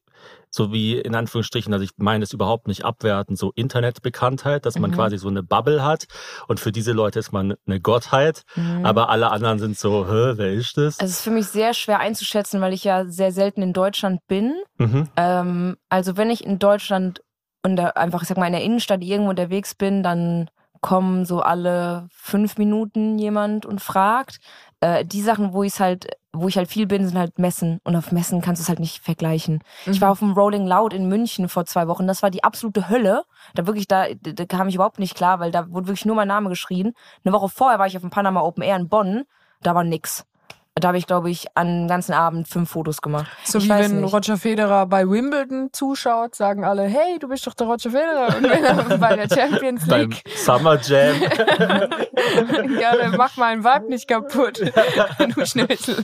so wie in Anführungsstrichen, also ich meine es überhaupt nicht abwerten, so Internetbekanntheit, dass man Mhm. quasi so eine Bubble hat und für diese Leute ist man eine Gottheit, Mhm. aber alle anderen sind so, Hä, wer ist das? Es ist für mich sehr schwer einzuschätzen, weil ich ja sehr selten in Deutschland bin. Mhm. Ähm, also wenn ich in Deutschland und da einfach, ich sag mal, in der Innenstadt irgendwo unterwegs bin, dann kommen so alle fünf Minuten jemand und fragt. Äh, die Sachen, wo ich halt, wo ich halt viel bin, sind halt Messen. Und auf Messen kannst du es halt nicht vergleichen. Ich war auf dem Rolling Loud in München vor zwei Wochen. Das war die absolute Hölle. Da wirklich, da, da kam ich überhaupt nicht klar, weil da wurde wirklich nur mein Name geschrien. Eine Woche vorher war ich auf dem Panama Open Air in Bonn. Da war nix. Da habe ich, glaube ich, an den ganzen Abend fünf Fotos gemacht. So ich wie wenn nicht. Roger Federer bei Wimbledon zuschaut, sagen alle, hey, du bist doch der Roger Federer. Und wenn er (laughs) bei der Champions Beim League, Summer Jam. (laughs) ja, dann mach meinen Vibe nicht kaputt. (laughs) du Schnitzel.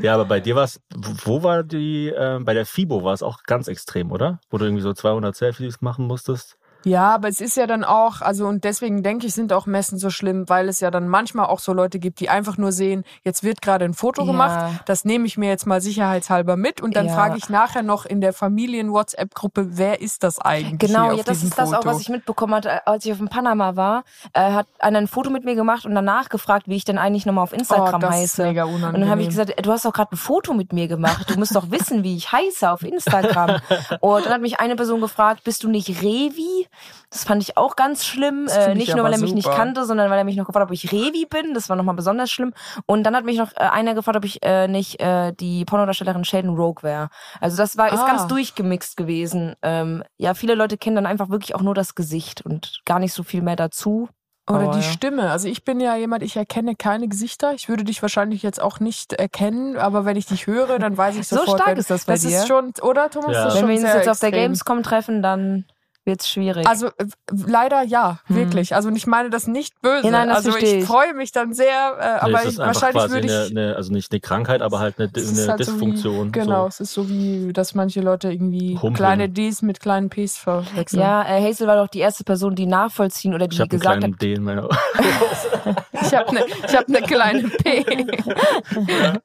Ja, aber bei dir war es, wo war die, äh, bei der FIBO war es auch ganz extrem, oder? Wo du irgendwie so 200 Selfies machen musstest. Ja, aber es ist ja dann auch, also und deswegen denke ich, sind auch Messen so schlimm, weil es ja dann manchmal auch so Leute gibt, die einfach nur sehen, jetzt wird gerade ein Foto Ja. gemacht, das nehme ich mir jetzt mal sicherheitshalber mit und dann Ja. frage ich nachher noch in der Familien-WhatsApp-Gruppe, wer ist das eigentlich? Genau, ja, das ist das auch, Foto? was ich mitbekommen hatte, als ich auf dem Panama war. Äh, hat einer ein Foto mit mir gemacht und danach gefragt, wie ich denn eigentlich nochmal auf Instagram oh, das heiße. Ist mega und unangenehm. dann habe ich gesagt, du hast doch gerade ein Foto mit mir gemacht. Du musst doch wissen, wie ich heiße auf Instagram. (laughs) und dann hat mich eine Person gefragt, bist du nicht Revi? Das fand ich auch ganz schlimm. Das Äh, ich nicht nur, weil er mich nicht super. kannte, sondern weil er mich noch gefragt hat, ob ich Revi bin. Das war nochmal besonders schlimm. Und dann hat mich noch äh, einer gefragt, ob ich äh, nicht äh, die Pornodarstellerin Sheldon Rogue wäre. Also das war ist Ah. ganz durchgemixt gewesen. Ähm, ja, viele Leute kennen dann einfach wirklich auch nur das Gesicht und gar nicht so viel mehr dazu. Oder Aber die ja. Stimme. Also ich bin ja jemand, ich erkenne keine Gesichter. Ich würde dich wahrscheinlich jetzt auch nicht erkennen, aber wenn ich dich höre, dann weiß ich So sofort. stark wenn- ist das bei das dir? Ist schon, oder Thomas? Ja. Das ist Wenn schon wir uns jetzt auf der extrem. Gamescom treffen, dann wird's schwierig. Also äh, leider ja, Hm. wirklich. Also ich meine das nicht böse. Ja, nein, das also ich ich. freue mich dann sehr, äh, Nee, aber es ich, wahrscheinlich quasi würde ich. eine, eine, also nicht eine Krankheit, aber halt eine, es eine halt so Dysfunktion. Wie, genau, So. es ist so wie, dass manche Leute irgendwie Humpeln. kleine Ds mit kleinen Ps verwechseln. ja, äh, Hazel war doch die erste Person, die nachvollziehen oder die Ich habe einen gesagt kleinen hat, D in meiner. (laughs) Ich habe eine hab ne kleine P. (laughs)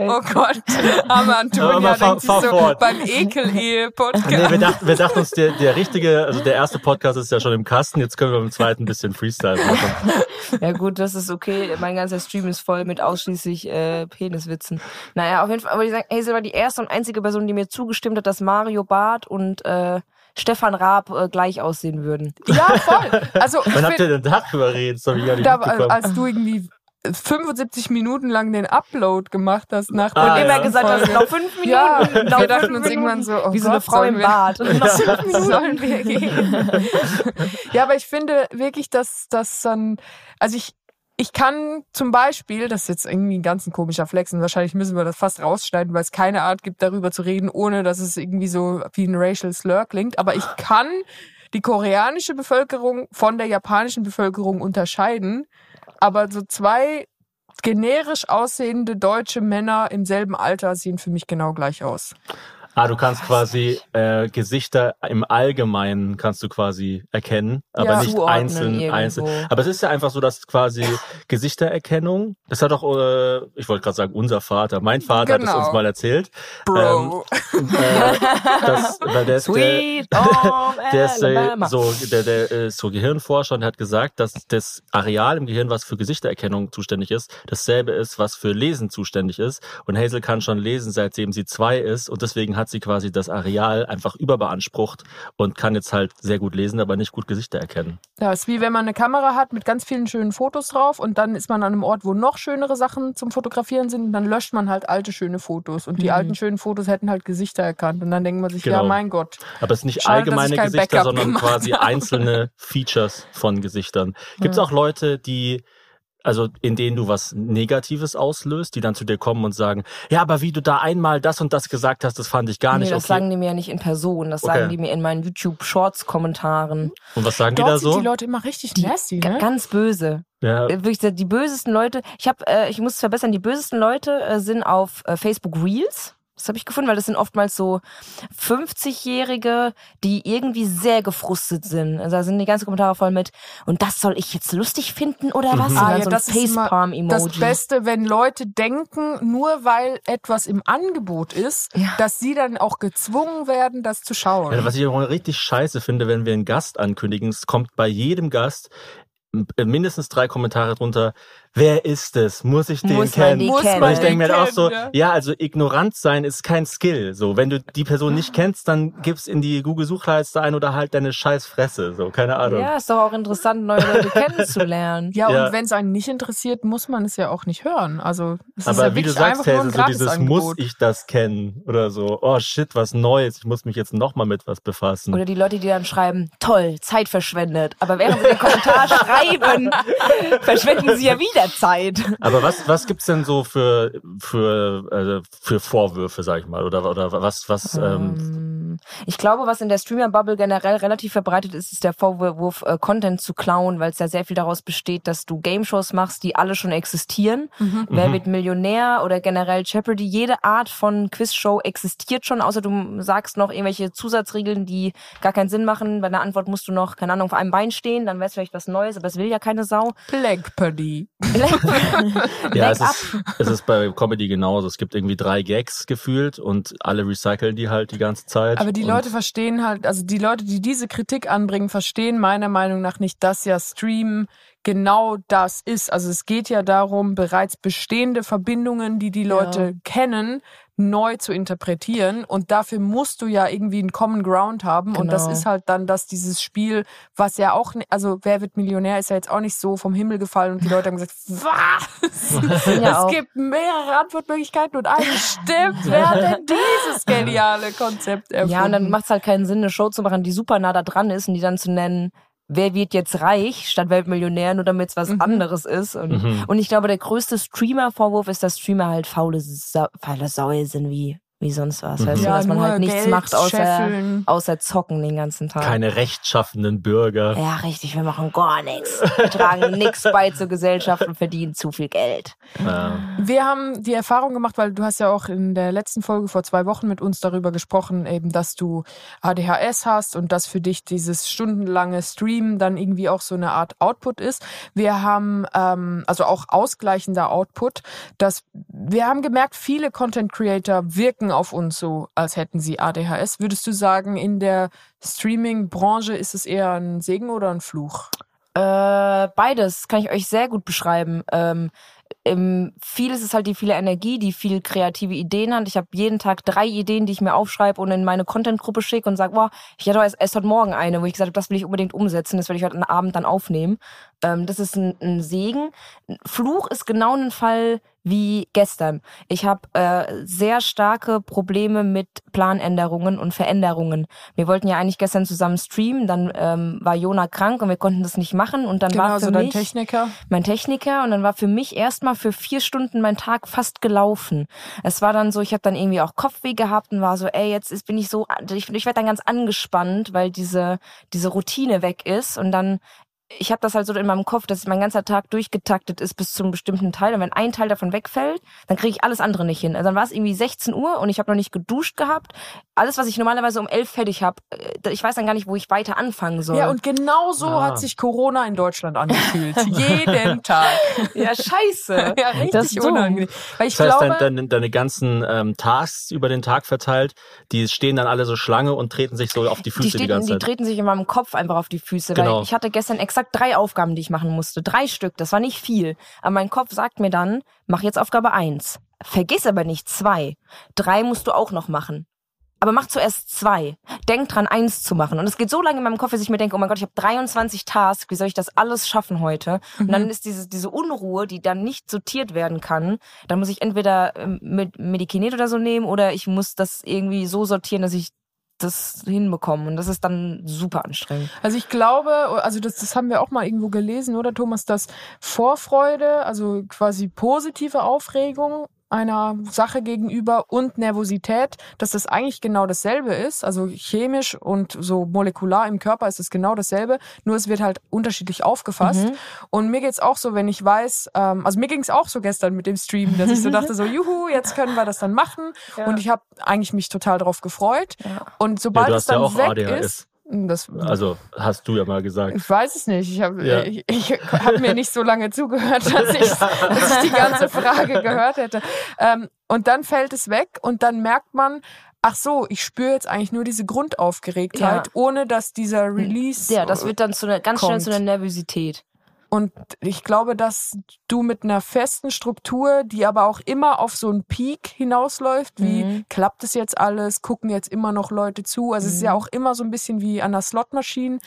oh Gott, arme Aber Antonia fahr- denkt sich fahr so fort. beim Ekel-Ehe-Podcast. nee, wir dachten, wir dachten uns, der, der richtige, also der erste Podcast ist ja schon im Kasten. Jetzt können wir beim zweiten ein bisschen Freestyle machen. (laughs) ja gut, das ist okay, mein ganzer Stream ist voll mit ausschließlich äh, Peniswitzen. Naja, auf jeden Fall, aber die sagen, Hazel war die erste und einzige Person, die mir zugestimmt hat, dass Mario Barth und äh, Stefan Raab äh, gleich aussehen würden. Ja, voll. Also, ich Wann habt ihr denn darüber redet? Das hab ich gar nicht da, mitbekommen. als du irgendwie 75 Minuten lang den Upload gemacht hast nach Ah, der ja. Immer gesagt, sind noch fünf Minuten. Ja, noch wir fünf dachten uns Minuten. irgendwann so, oh Wie so eine Gott, Frau im wir- Bad. (laughs) Noch fünf Minuten. sollen wir gehen? (laughs) ja, aber ich finde wirklich, dass das dann, also ich, ich kann zum Beispiel, das ist jetzt irgendwie ein ganz ein komischer Flex und wahrscheinlich müssen wir das fast rausschneiden, weil es keine Art gibt, darüber zu reden, ohne dass es irgendwie so wie ein Racial Slur klingt. Aber ich kann die koreanische Bevölkerung von der japanischen Bevölkerung unterscheiden. Aber so zwei generisch aussehende deutsche Männer im selben Alter sehen für mich genau gleich aus. Ah, du kannst quasi äh, Gesichter im Allgemeinen kannst du quasi erkennen, aber Ja. nicht einzeln, irgendwo. einzeln. Aber es ist ja einfach so, dass quasi (laughs) Gesichtererkennung, das hat doch, äh, ich wollte gerade sagen, unser Vater, mein Vater hat es Genau. uns mal erzählt. Bro. Ähm, äh, das, weil der ist, der, Sweet (laughs) Home der ist äh, so, der, der ist so Gehirnforscher und der hat gesagt, dass das Areal im Gehirn, was für Gesichtererkennung zuständig ist, dasselbe ist, was für Lesen zuständig ist. Und Hazel kann schon lesen, seitdem sie zwei ist. Und deswegen hat sie quasi das Areal einfach überbeansprucht und kann jetzt halt sehr gut lesen, aber nicht gut Gesichter erkennen. Ja, ist wie wenn man eine Kamera hat mit ganz vielen schönen Fotos drauf und dann ist man an einem Ort, wo noch schönere Sachen zum Fotografieren sind und dann löscht man halt alte schöne Fotos und die Mhm. alten schönen Fotos hätten halt Gesichter erkannt und dann denkt man sich, ja Genau. mein Gott. Aber es sind nicht Schade, allgemeine Gesichter, Backup sondern quasi (laughs) habe. einzelne Features von Gesichtern. Gibt es Ja. auch Leute, die also in denen du was Negatives auslöst, die dann zu dir kommen und sagen, ja, aber wie du da einmal das und das gesagt hast, das fand ich gar nee, nicht das okay. sagen die mir ja nicht in Person, das Okay. sagen die mir in meinen YouTube-Shorts-Kommentaren. und was sagen die Dort da sind so? die Leute immer richtig Die- nasty, ne? Ganz böse. Ja, Äh, Wirklich, die bösesten Leute, ich habe, äh, ich muss es verbessern, die bösesten Leute äh, sind auf äh, Facebook Reels. Das habe ich gefunden, weil das sind oftmals so 50-Jährige, die irgendwie sehr gefrustet sind. Also da sind die ganzen Kommentare voll mit, und das soll ich jetzt lustig finden oder was? Mhm. Ah, ja, so das ist immer. Das Beste, wenn Leute denken, nur weil etwas im Angebot ist, Ja. dass sie dann auch gezwungen werden, das zu schauen. Ja, was ich auch richtig scheiße finde, wenn wir einen Gast ankündigen, es kommt bei jedem Gast m- mindestens drei Kommentare drunter. Wer ist es? Muss ich den Muss man kennen? die Muss kennen. man Und ich denke mir halt auch so, kennen, ja, also ignorant sein ist kein Skill. So, wenn du die Person nicht kennst, dann gib's in die Google-Suchleiste ein oder halt deine scheiß Fresse. So, keine Ahnung. ja, ist doch auch interessant, neue Leute kennenzulernen. Ja, (laughs) Ja. und wenn es einen nicht interessiert, muss man es ja auch nicht hören. Also es ist Aber ja wie du sagst, einfach nur ein Hazel, so dieses muss ich das kennen oder so. Oh shit, was Neues. Ich muss mich jetzt nochmal mit was befassen. Oder die Leute, die dann schreiben, toll, Zeit verschwendet. Aber während sie den Kommentar (laughs) schreiben, verschwenden sie ja wieder Zeit. Aber was, was gibt's denn so für, für, äh, für Vorwürfe, sag ich mal? Oder, oder was, was, ähm, Ähm, Ich glaube, was in der Streamer-Bubble generell relativ verbreitet ist, ist der Vorwurf, äh, Content zu klauen, weil es ja sehr viel daraus besteht, dass du Game-Shows machst, die alle schon existieren. Wer Mhm. wird Millionär oder generell Jeopardy? Jede Art von Quiz-Show existiert schon, außer du sagst noch irgendwelche Zusatzregeln, die gar keinen Sinn machen. Bei der Antwort musst du noch, keine Ahnung, auf einem Bein stehen, dann wäre es vielleicht was Neues, aber das will ja keine Sau. Black Puddy. (laughs) ja, es ist, es ist bei Comedy genauso. Es gibt irgendwie drei Gags gefühlt und alle recyceln die halt die ganze Zeit. Aber die und Leute verstehen halt, also die Leute, die diese Kritik anbringen, verstehen meiner Meinung nach nicht, dass ja Stream genau das ist. Also es geht ja darum, bereits bestehende Verbindungen, die die Leute kennen, neu zu interpretieren. Und dafür musst du ja irgendwie einen Common Ground haben. Und das Genau. ist halt dann, dass dieses Spiel, was ja auch, also Wer wird Millionär ist ja jetzt auch nicht so vom Himmel gefallen und die Leute haben gesagt, was? (laughs) Ja, es auch. gibt mehrere Antwortmöglichkeiten und eine stimmt. Wer hat denn dieses geniale Konzept erfunden? Ja, und dann macht es halt keinen Sinn, eine Show zu machen, die super nah da dran ist und die dann zu nennen, wer wird jetzt reich statt Weltmillionär, nur damit es was Mhm. anderes ist. Und, Mhm. und ich glaube, der größte Streamer-Vorwurf ist, dass Streamer halt faule, Sa faule Säue sind wie wie sonst was. Mhm. Weißt du, Ja, dass man halt nichts Geld macht außer, scheffeln. außer zocken den ganzen Tag. Keine rechtschaffenden Bürger. ja, richtig, wir machen gar nichts. Wir tragen (laughs) nichts bei zur Gesellschaft und verdienen zu viel Geld. Ja. Wir haben die Erfahrung gemacht, weil du hast ja auch in der letzten Folge vor zwei Wochen mit uns darüber gesprochen, eben, dass du ADHS hast und dass für dich dieses stundenlange Streamen dann irgendwie auch so eine Art Output ist. Wir haben ähm, also auch ausgleichender Output, dass wir haben gemerkt, viele Content Creator wirken auf uns so, als hätten sie ADHS. Würdest du sagen, in der Streaming-Branche ist es eher ein Segen oder ein Fluch? Äh, beides kann ich euch sehr gut beschreiben. Ähm, im, vieles ist halt die viele Energie, die viel kreative Ideen hat. Ich habe jeden Tag drei Ideen, die ich mir aufschreibe und in meine Content-Gruppe schicke und sage, boah, ich hatte erst, erst heute Morgen eine, wo ich gesagt habe, das will ich unbedingt umsetzen, das werde ich heute Abend dann aufnehmen. Ähm, das ist ein, ein Segen. Fluch ist genau ein Fall wie gestern. Ich habe äh, sehr starke Probleme mit Planänderungen und Veränderungen. Wir wollten ja eigentlich gestern zusammen streamen, dann ähm, war Jona krank und wir konnten das nicht machen und dann war für so mich Techniker. mein Techniker und dann war für mich erstmal für vier Stunden mein Tag fast gelaufen. Es war dann so, ich habe dann irgendwie auch Kopfweh gehabt und war so, ey, jetzt ist, bin ich so, ich, ich werde dann ganz angespannt, weil diese diese Routine weg ist und dann ich habe das halt so in meinem Kopf, dass mein ganzer Tag durchgetaktet ist bis zu einem bestimmten Teil. Und wenn ein Teil davon wegfällt, dann kriege ich alles andere nicht hin. Also dann war es irgendwie 16 Uhr und ich habe noch nicht geduscht gehabt. Alles, was ich normalerweise um 11 fertig habe, ich weiß dann gar nicht, wo ich weiter anfangen soll. Ja, und genau so Ah. hat sich Corona in Deutschland angefühlt. (laughs) Jeden Tag. ja scheiße. (laughs) Ja, richtig Das ist unangenehm. Weil ich Das heißt, glaube, dein, deine, deine ganzen ähm, Tasks über den Tag verteilt, die stehen dann alle so Schlange und treten sich so auf die Füße die, die, steht, ganze die Zeit. treten sich in meinem Kopf einfach auf die Füße, Genau. weil ich hatte gestern exakt drei Aufgaben, die ich machen musste. Drei Stück, das war nicht viel. Aber mein Kopf sagt mir dann, mach jetzt Aufgabe eins. Vergiss aber nicht zwei. Drei musst du auch noch machen. Aber mach zuerst zwei. Denk dran, eins zu machen. Und es geht so lange in meinem Kopf, dass ich mir denke, oh mein Gott, ich habe 23 Tasks, wie soll ich das alles schaffen heute? Und dann ist diese, diese Unruhe, die dann nicht sortiert werden kann. Dann muss ich entweder ähm, mit Medikinet oder so nehmen oder ich muss das irgendwie so sortieren, dass ich das hinbekomme. Und das ist dann super anstrengend. also ich glaube, also das, das haben wir auch mal irgendwo gelesen, oder Thomas, dass Vorfreude, also quasi positive Aufregung einer Sache gegenüber und Nervosität, dass das eigentlich genau dasselbe ist. Also chemisch und so molekular im Körper ist es genau dasselbe, nur es wird halt unterschiedlich aufgefasst. Mhm. Und mir geht's auch so, wenn ich weiß, ähm, also mir ging's auch so gestern mit dem Stream, dass ich so dachte, so (laughs) juhu, jetzt können wir das dann machen. Und ich habe eigentlich mich total drauf gefreut. Ja. Und ja, sobald du es ja dann auch weg ADHS. ist, das Also hast du ja mal gesagt. ich weiß es nicht. Ich habe Ja. ich, ich hab mir nicht so lange zugehört, (laughs) dass ich, dass ich die ganze Frage gehört hätte. Ähm, und dann fällt es weg und dann merkt man, ach so, ich spüre jetzt eigentlich nur diese Grundaufgeregtheit, Ja. ohne dass dieser Release. Ja, das wird dann zu einer, ganz schnell kommt. zu einer Nervosität. Und ich glaube, dass du mit einer festen Struktur, die aber auch immer auf so einen Peak hinausläuft, wie Mhm. klappt es jetzt alles, gucken jetzt immer noch Leute zu. Also es ist ja auch immer so ein bisschen wie an der Slotmaschine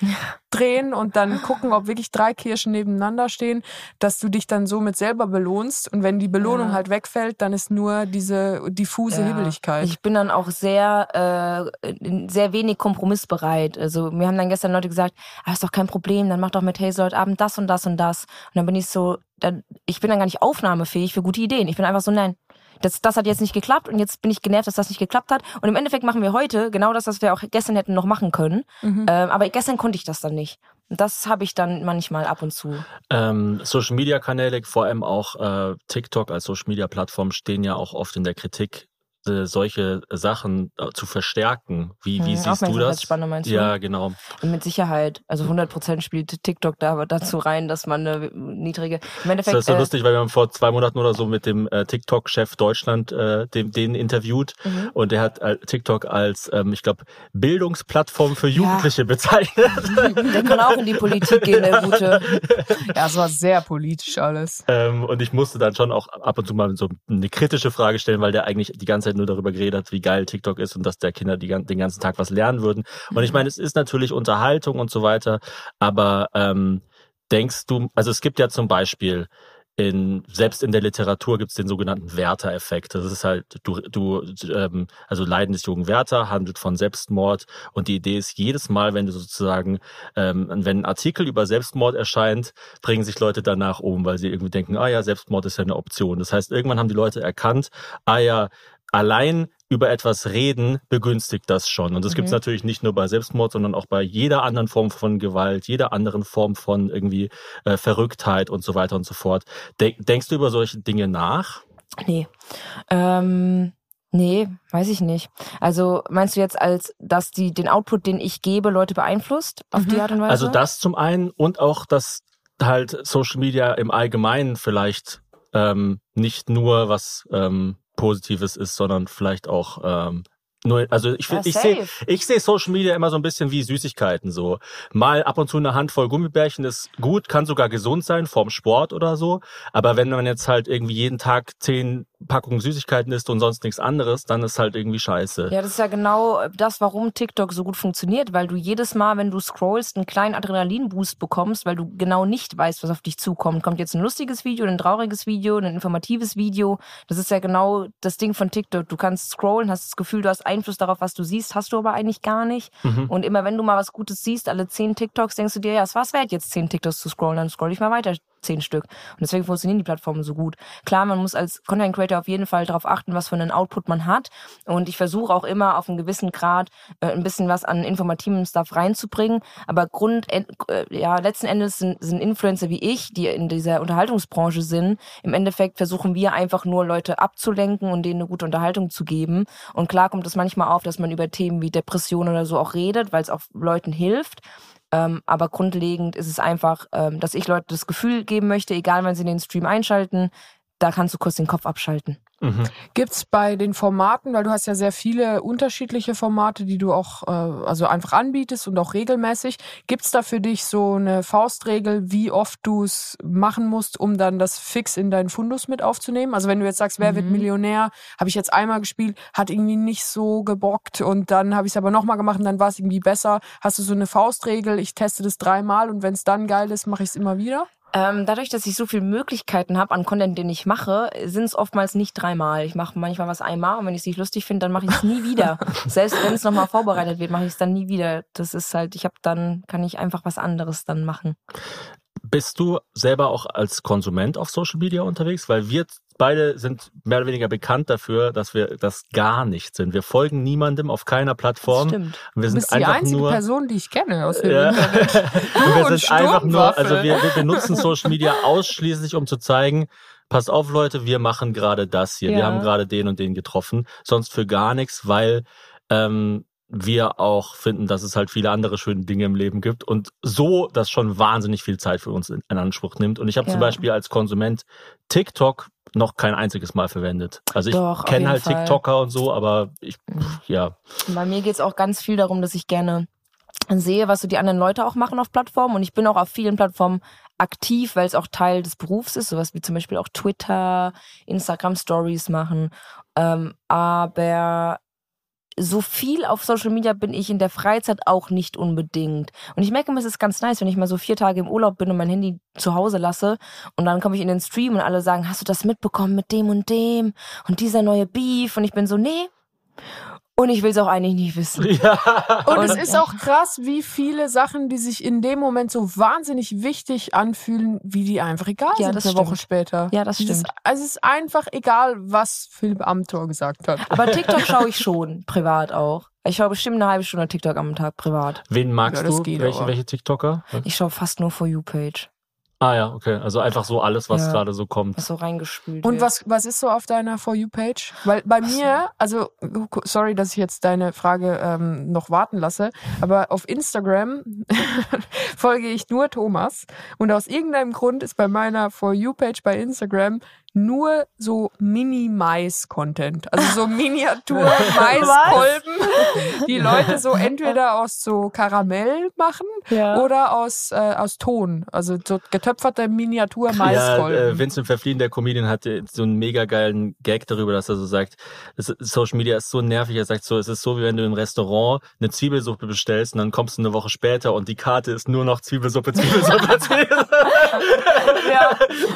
drehen und dann gucken, ob wirklich drei Kirschen nebeneinander stehen, dass du dich dann somit selber belohnst. Und wenn die Belohnung Ja. halt wegfällt, dann ist nur diese diffuse Ja. Hibbeligkeit. Ich bin dann auch sehr, äh, sehr wenig kompromissbereit. Also mir haben dann gestern Leute gesagt, ah, ist doch kein Problem, dann mach doch mit Hazel heute Abend das und das und das. Und dann bin ich so, dann, ich bin dann gar nicht aufnahmefähig für gute Ideen. Ich bin einfach so, nein, das, das hat jetzt nicht geklappt und jetzt bin ich genervt, dass das nicht geklappt hat. Und im Endeffekt machen wir heute genau das, was wir auch gestern hätten noch machen können. Mhm. Ähm, aber gestern konnte ich das dann nicht. Das habe ich dann manchmal ab und zu. Ähm, Social Media Kanäle, vor allem auch äh, TikTok als Social Media Plattform, stehen ja auch oft in der Kritik, äh, solche Sachen äh, zu verstärken. Wie, wie Hm, siehst du das? Aufmerksamkeitsspanne meinst du? Ja, genau. Und mit Sicherheit. Also 100% spielt TikTok da aber dazu rein, dass man eine niedrige. Im Das Endeffekt. ist so äh, lustig, weil wir haben vor zwei Monaten oder so mit dem äh, TikTok-Chef Deutschland äh, dem, den interviewt Mhm. und der hat TikTok als, ähm, ich glaube, Bildungsplattform für Jugendliche bezeichnet. (laughs) Der kann auch in die Politik gehen, der Gute. (laughs) ja, es war sehr politisch alles. Ähm, und ich musste dann schon auch ab und zu mal so eine kritische Frage stellen, weil der eigentlich die ganze Zeit nur darüber geredet hat, wie geil TikTok ist und dass der Kinder die, den ganzen Tag was lernen würden. Und ich meine, es ist natürlich Unterhaltung und so weiter, aber ähm, denkst du, also es gibt ja zum Beispiel in, selbst in der Literatur gibt es den sogenannten Werther-Effekt. Das ist halt, du, du, ähm, also Leiden des jungen Werther handelt von Selbstmord und die Idee ist, jedes Mal, wenn du sozusagen, ähm, wenn ein Artikel über Selbstmord erscheint, bringen sich Leute danach um, weil sie irgendwie denken, ah ja, Selbstmord ist ja eine Option. Das heißt, irgendwann haben die Leute erkannt, ah ja, allein über etwas reden, begünstigt das schon. Und das gibt es natürlich nicht nur bei Selbstmord, sondern auch bei jeder anderen Form von Gewalt, jeder anderen Form von irgendwie äh, Verrücktheit und so weiter und so fort. De denkst du über solche Dinge nach? Nee. Ähm, nee, weiß ich nicht. Also meinst du jetzt als, dass die den Output, den ich gebe, Leute beeinflusst auf die Art und Weise? Also das zum einen und auch, dass halt Social Media im Allgemeinen vielleicht ähm, nicht nur was ähm, Positives ist, sondern vielleicht auch ähm, nur, also ich, Ja, ich sehe ich sehe Social Media immer so ein bisschen wie Süßigkeiten so. Mal ab und zu eine Handvoll Gummibärchen ist gut, kann sogar gesund sein, vorm Sport oder so. Aber wenn man jetzt halt irgendwie jeden Tag zehn Packungen Süßigkeiten isst und sonst nichts anderes, dann ist halt irgendwie scheiße. Ja, das ist ja genau das, warum TikTok so gut funktioniert, weil du jedes Mal, wenn du scrollst, einen kleinen Adrenalinboost bekommst, weil du genau nicht weißt, was auf dich zukommt. Kommt jetzt ein lustiges Video, ein trauriges Video, ein informatives Video. Das ist ja genau das Ding von TikTok. Du kannst scrollen, hast das Gefühl, du hast Einfluss darauf, was du siehst, hast du aber eigentlich gar nicht. Mhm. Und immer wenn du mal was Gutes siehst, alle zehn TikToks, denkst du dir, ja, es war's wert, jetzt zehn TikToks zu scrollen, dann scroll ich mal weiter zehn Stück. Und deswegen funktionieren die Plattformen so gut. Klar, man muss als Content Creator auf jeden Fall darauf achten, was für einen Output man hat. Und ich versuche auch immer auf einen gewissen Grad äh, ein bisschen was an informativem Stuff reinzubringen. Aber Grund, äh, ja, letzten Endes sind, sind Influencer wie ich, die in dieser Unterhaltungsbranche sind, im Endeffekt versuchen wir einfach nur Leute abzulenken und denen eine gute Unterhaltung zu geben. Und klar kommt es manchmal auf, dass man über Themen wie Depression oder so auch redet, weil es auch Leuten hilft. Ähm, aber grundlegend ist es einfach, ähm, dass ich Leute das Gefühl geben möchte, egal wann sie den Stream einschalten, da kannst du kurz den Kopf abschalten. Mhm. Gibt's bei den Formaten, weil du hast ja sehr viele unterschiedliche Formate, die du auch äh, also einfach anbietest und auch regelmäßig, gibt's da für dich so eine Faustregel, wie oft du es machen musst, um dann das fix in deinen Fundus mit aufzunehmen? Also wenn du jetzt sagst, wer wird Mhm. Millionär, habe ich jetzt einmal gespielt, hat irgendwie nicht so gebockt und dann habe ich es aber nochmal gemacht und dann war es irgendwie besser. Hast du so eine Faustregel, ich teste das dreimal und wenn es dann geil ist, mache ich es immer wieder? Ähm, dadurch, dass ich so viele Möglichkeiten habe an Content, den ich mache, sind es oftmals nicht dreimal. Ich mache manchmal was einmal und wenn ich es nicht lustig finde, dann mache ich es nie wieder. (laughs) Selbst wenn es nochmal vorbereitet wird, mache ich es dann nie wieder. Das ist halt, ich habe dann, kann ich einfach was anderes dann machen. Bist du selber auch als Konsument auf Social Media unterwegs? Weil wir beide sind mehr oder weniger bekannt dafür, dass wir das gar nicht sind. Wir folgen niemandem auf keiner Plattform. stimmt. Wir Du sind bist die einfach einzige nur Person, die ich kenne aus dem Ja. Internet. (laughs) Und wir sind einfach nur, Sturmwaffe. also wir, wir benutzen Social Media ausschließlich, um zu zeigen, passt auf Leute, wir machen gerade das hier. Wir Ja. haben gerade den und den getroffen. Sonst für gar nichts, weil ähm, wir auch finden, dass es halt viele andere schöne Dinge im Leben gibt und so das schon wahnsinnig viel Zeit für uns in, in Anspruch nimmt. Und ich habe zum Ja. Beispiel als Konsument TikTok noch kein einziges Mal verwendet. Also ich kenne halt Fall. TikToker und so, aber ich, pff, ja. Bei mir geht's auch ganz viel darum, dass ich gerne sehe, was so die anderen Leute auch machen auf Plattformen. Und ich bin auch auf vielen Plattformen aktiv, weil es auch Teil des Berufs ist, sowas wie zum Beispiel auch Twitter, Instagram Stories machen. Ähm, aber so viel auf Social Media bin ich in der Freizeit auch nicht unbedingt. Und ich merke mir, es ist ganz nice, wenn ich mal so vier Tage im Urlaub bin und mein Handy zu Hause lasse und dann komme ich in den Stream und alle sagen, hast du das mitbekommen mit dem und dem und dieser neue Beef? Und ich bin so, nee. Und ich will es auch eigentlich nicht wissen. (laughs) ja. Und, es ist auch krass, wie viele Sachen, die sich in dem Moment so wahnsinnig wichtig anfühlen, wie die einfach egal Ja, sind das eine Woche später. Ja, das stimmt. Also es ist einfach egal, was Philipp Amthor gesagt hat. Aber TikTok (laughs) schaue ich schon, privat auch. Ich schaue bestimmt eine halbe Stunde TikTok am Tag privat. Wen magst Ja, das du? welche, welche TikToker? Ich schaue fast nur For You-Page, Ah ja, okay. Also einfach so alles, was Ja. gerade so kommt. was so reingespült Und wird. was, was ist so auf deiner For You-Page? Weil bei mir, also, sorry, dass ich jetzt deine Frage ähm, noch warten lasse, aber auf Instagram (laughs) folge ich nur Thomas und aus irgendeinem Grund ist bei meiner For You-Page bei Instagram nur so Mini-Mais-Content. Also so (laughs) Miniatur-Mais-Kolben, die Leute so entweder aus so Karamell machen Ja. oder aus, äh, aus Ton. Also so getöpferte Ja, Miniatur-Mais-Kolben. äh, Vincent Verfliehen, der Comedian, hatte so einen mega geilen Gag darüber, dass er so sagt, Social Media ist so nervig. Er sagt so, es ist so, wie wenn du im Restaurant eine Zwiebelsuppe bestellst und dann kommst du eine Woche später und die Karte ist nur noch Zwiebelsuppe, Zwiebelsuppe, (laughs) Zwiebelsuppe. ja.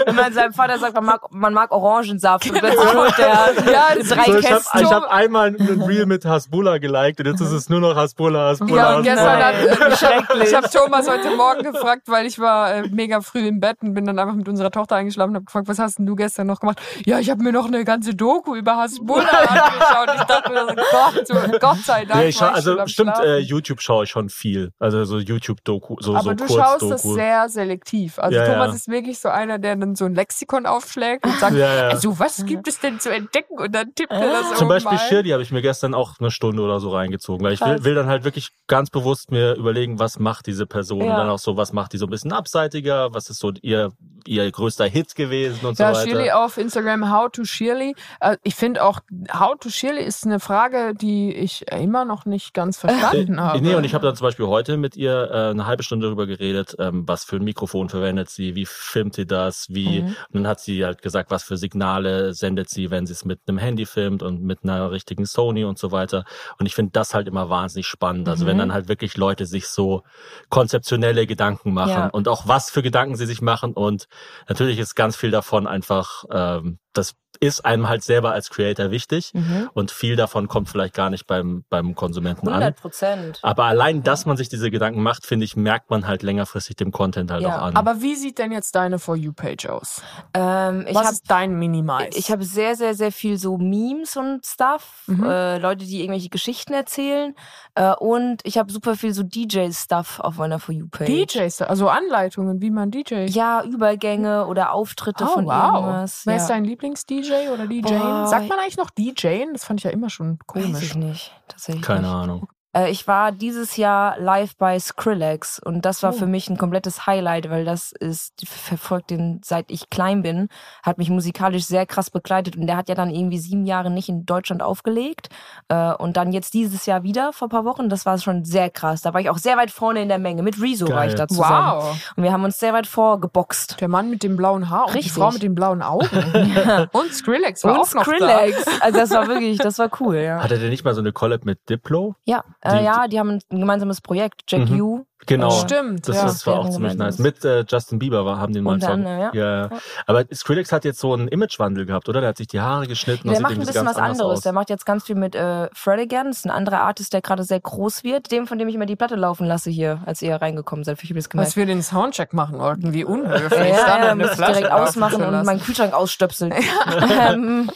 Wenn man seinem Vater sagt, man mag, man mag Orangensaft und plötzlich (laughs) holt der Ja, drei So, ich habe hab einmal ein Reel mit Hasbulla geliked und jetzt ist es nur noch Hasbulla, Hasbulla, Ja, und gestern hat, äh, (laughs) ich habe Thomas heute Morgen gefragt, weil ich war äh, mega früh im Bett und bin dann einfach mit unserer Tochter eingeschlafen und habe gefragt, was hast denn du gestern noch gemacht? Ja, ich habe mir noch eine ganze Doku über Hasbulla (laughs) angeschaut. Ich dachte mir Gott, Gott sei Dank. Nee, ich ich also stimmt, äh, YouTube schaue ich schon viel. Also so YouTube-Doku, so, Aber so du schaust das sehr selektiv. Also Ja, Thomas ja. ist wirklich so einer, der dann so ein Lexikon aufschlägt und sagt, (laughs) Ja, ja. also was gibt es denn zu entdecken? Und dann tippt er das Zum oben Beispiel. Shirley habe ich mir gestern auch eine Stunde oder so reingezogen, weil ich will, will dann halt wirklich ganz bewusst mir überlegen, was macht diese Person und dann auch so, was macht die so ein bisschen abseitiger, was ist so ihr, ihr größter Hit gewesen und Ja, so weiter. Shirley auf Instagram, How to Shirley. Äh, Ich finde auch, How to Shirley ist eine Frage, die ich immer noch nicht ganz verstanden (laughs) habe. Nee, und ich habe dann zum Beispiel heute mit ihr äh, eine halbe Stunde darüber geredet, ähm, was für ein Mikrofon verwendet sie, wie filmt sie das, wie, Mhm. und dann hat sie halt gesagt, was für Signale sendet sie, wenn sie es mit einem Handy filmt und mit einer richtigen Sony und so weiter. Und ich finde das halt immer wahnsinnig spannend. Also wenn Mhm. dann halt wirklich Leute sich so konzeptionelle Gedanken machen Ja. und auch was für Gedanken sie sich machen und natürlich ist ganz viel davon einfach, ähm, das ist einem halt selber als Creator wichtig Mhm. und viel davon kommt vielleicht gar nicht beim, beim Konsumenten an. 100 Prozent. Aber allein, dass man sich diese Gedanken macht, finde ich, merkt man halt längerfristig dem Content halt Ja, auch an. Aber wie sieht denn jetzt deine For You-Page aus? Ähm, ich Was habe ist dein Minimize? ich habe sehr, sehr, sehr viel so Memes und Stuff. Mhm. Äh, Leute, die irgendwelche Geschichten erzählen. Äh, und ich habe super viel so DJ-Stuff auf meiner For You-Page. DJs, also Anleitungen, wie man DJ. Ja, Übergänge oder Auftritte Oh, von wow. irgendwas. Wer ja. ist dein Lieblings-DJ oder DJ? Boah. Sagt man eigentlich noch DJ? Das fand ich ja immer schon Weiß komisch. ich nicht. Tatsächlich Keine nicht. Ahnung. Äh, ich war dieses Jahr live bei Skrillex und das war Oh. für mich ein komplettes Highlight, weil das ist, verfolgt den seit ich klein bin, hat mich musikalisch sehr krass begleitet und der hat ja dann irgendwie sieben Jahre nicht in Deutschland aufgelegt äh, und dann jetzt dieses Jahr wieder vor ein paar Wochen, das war schon sehr krass. Da war ich auch sehr weit vorne in der Menge. Mit Rezo war Geil. ich da zusammen. Wow. Und wir haben uns sehr weit vorgeboxt. Der Mann mit dem blauen Haar und Richtig. die Frau mit den blauen Augen. (laughs) Und Skrillex war Und auch noch Skrillex. Also das war wirklich, das war cool, ja. Hatte der nicht mal so eine Collab mit Diplo? Ja, äh, Die- ja, die haben ein gemeinsames Projekt, Jack Mhm. U. Genau. Stimmt, Das, ja. das war auch ziemlich nice. Mit äh, Justin Bieber war, haben den mal Song. ja. ja. Aber Skrillex hat jetzt so einen Imagewandel gehabt, oder? Der hat sich die Haare geschnitten. Der und macht ein bisschen was anderes. aus. Der macht jetzt ganz viel mit äh, Fred again. Das ist ein anderer Artist, der gerade sehr groß wird. Dem, von dem ich immer die Platte laufen lasse hier, als ihr reingekommen seid. Ich das gemerkt. Was wir den Soundcheck machen wollten, wie unhöflich. ja, dann ja, muss ich direkt ausmachen und meinen Kühlschrank ausstöpseln. (laughs) ähm,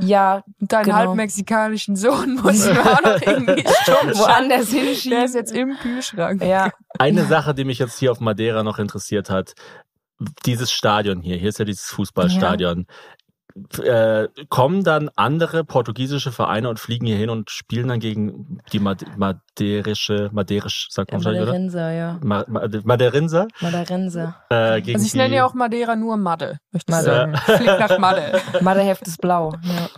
ja, Deinen genau. halb mexikanischen Sohn muss man auch noch (laughs) irgendwie stumm woanders Der hinschieben. ist jetzt im Kühlschrank. Ja, Eine Sache, die mich jetzt hier auf Madeira noch interessiert hat, dieses Stadion hier, hier ist ja dieses Fußballstadion. Äh, kommen dann andere portugiesische Vereine und fliegen hier hin und spielen dann gegen die Made madeirische, madeirisch, sagt man oder? Maderinsa, ja. Ma Ma Maderinser. Maderinsa. Äh, gegen Also ich nenne ja auch Madeira nur Madde, möchte ich Madde. sagen. Fliegt nach Madde. Madeheft ist blau. Ja.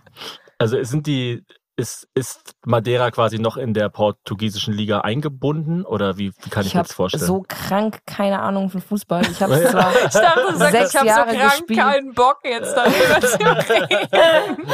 Also sind die, ist, ist Madeira quasi noch in der portugiesischen Liga eingebunden oder wie, wie kann ich, Ich mir habe das vorstellen? so krank keine Ahnung von Fußball. Ich habe (laughs) Ja. zwar Ich dachte, du sagst, Sechs ich habe so Jahre krank gespielt. keinen Bock jetzt darüber zu (laughs) reden.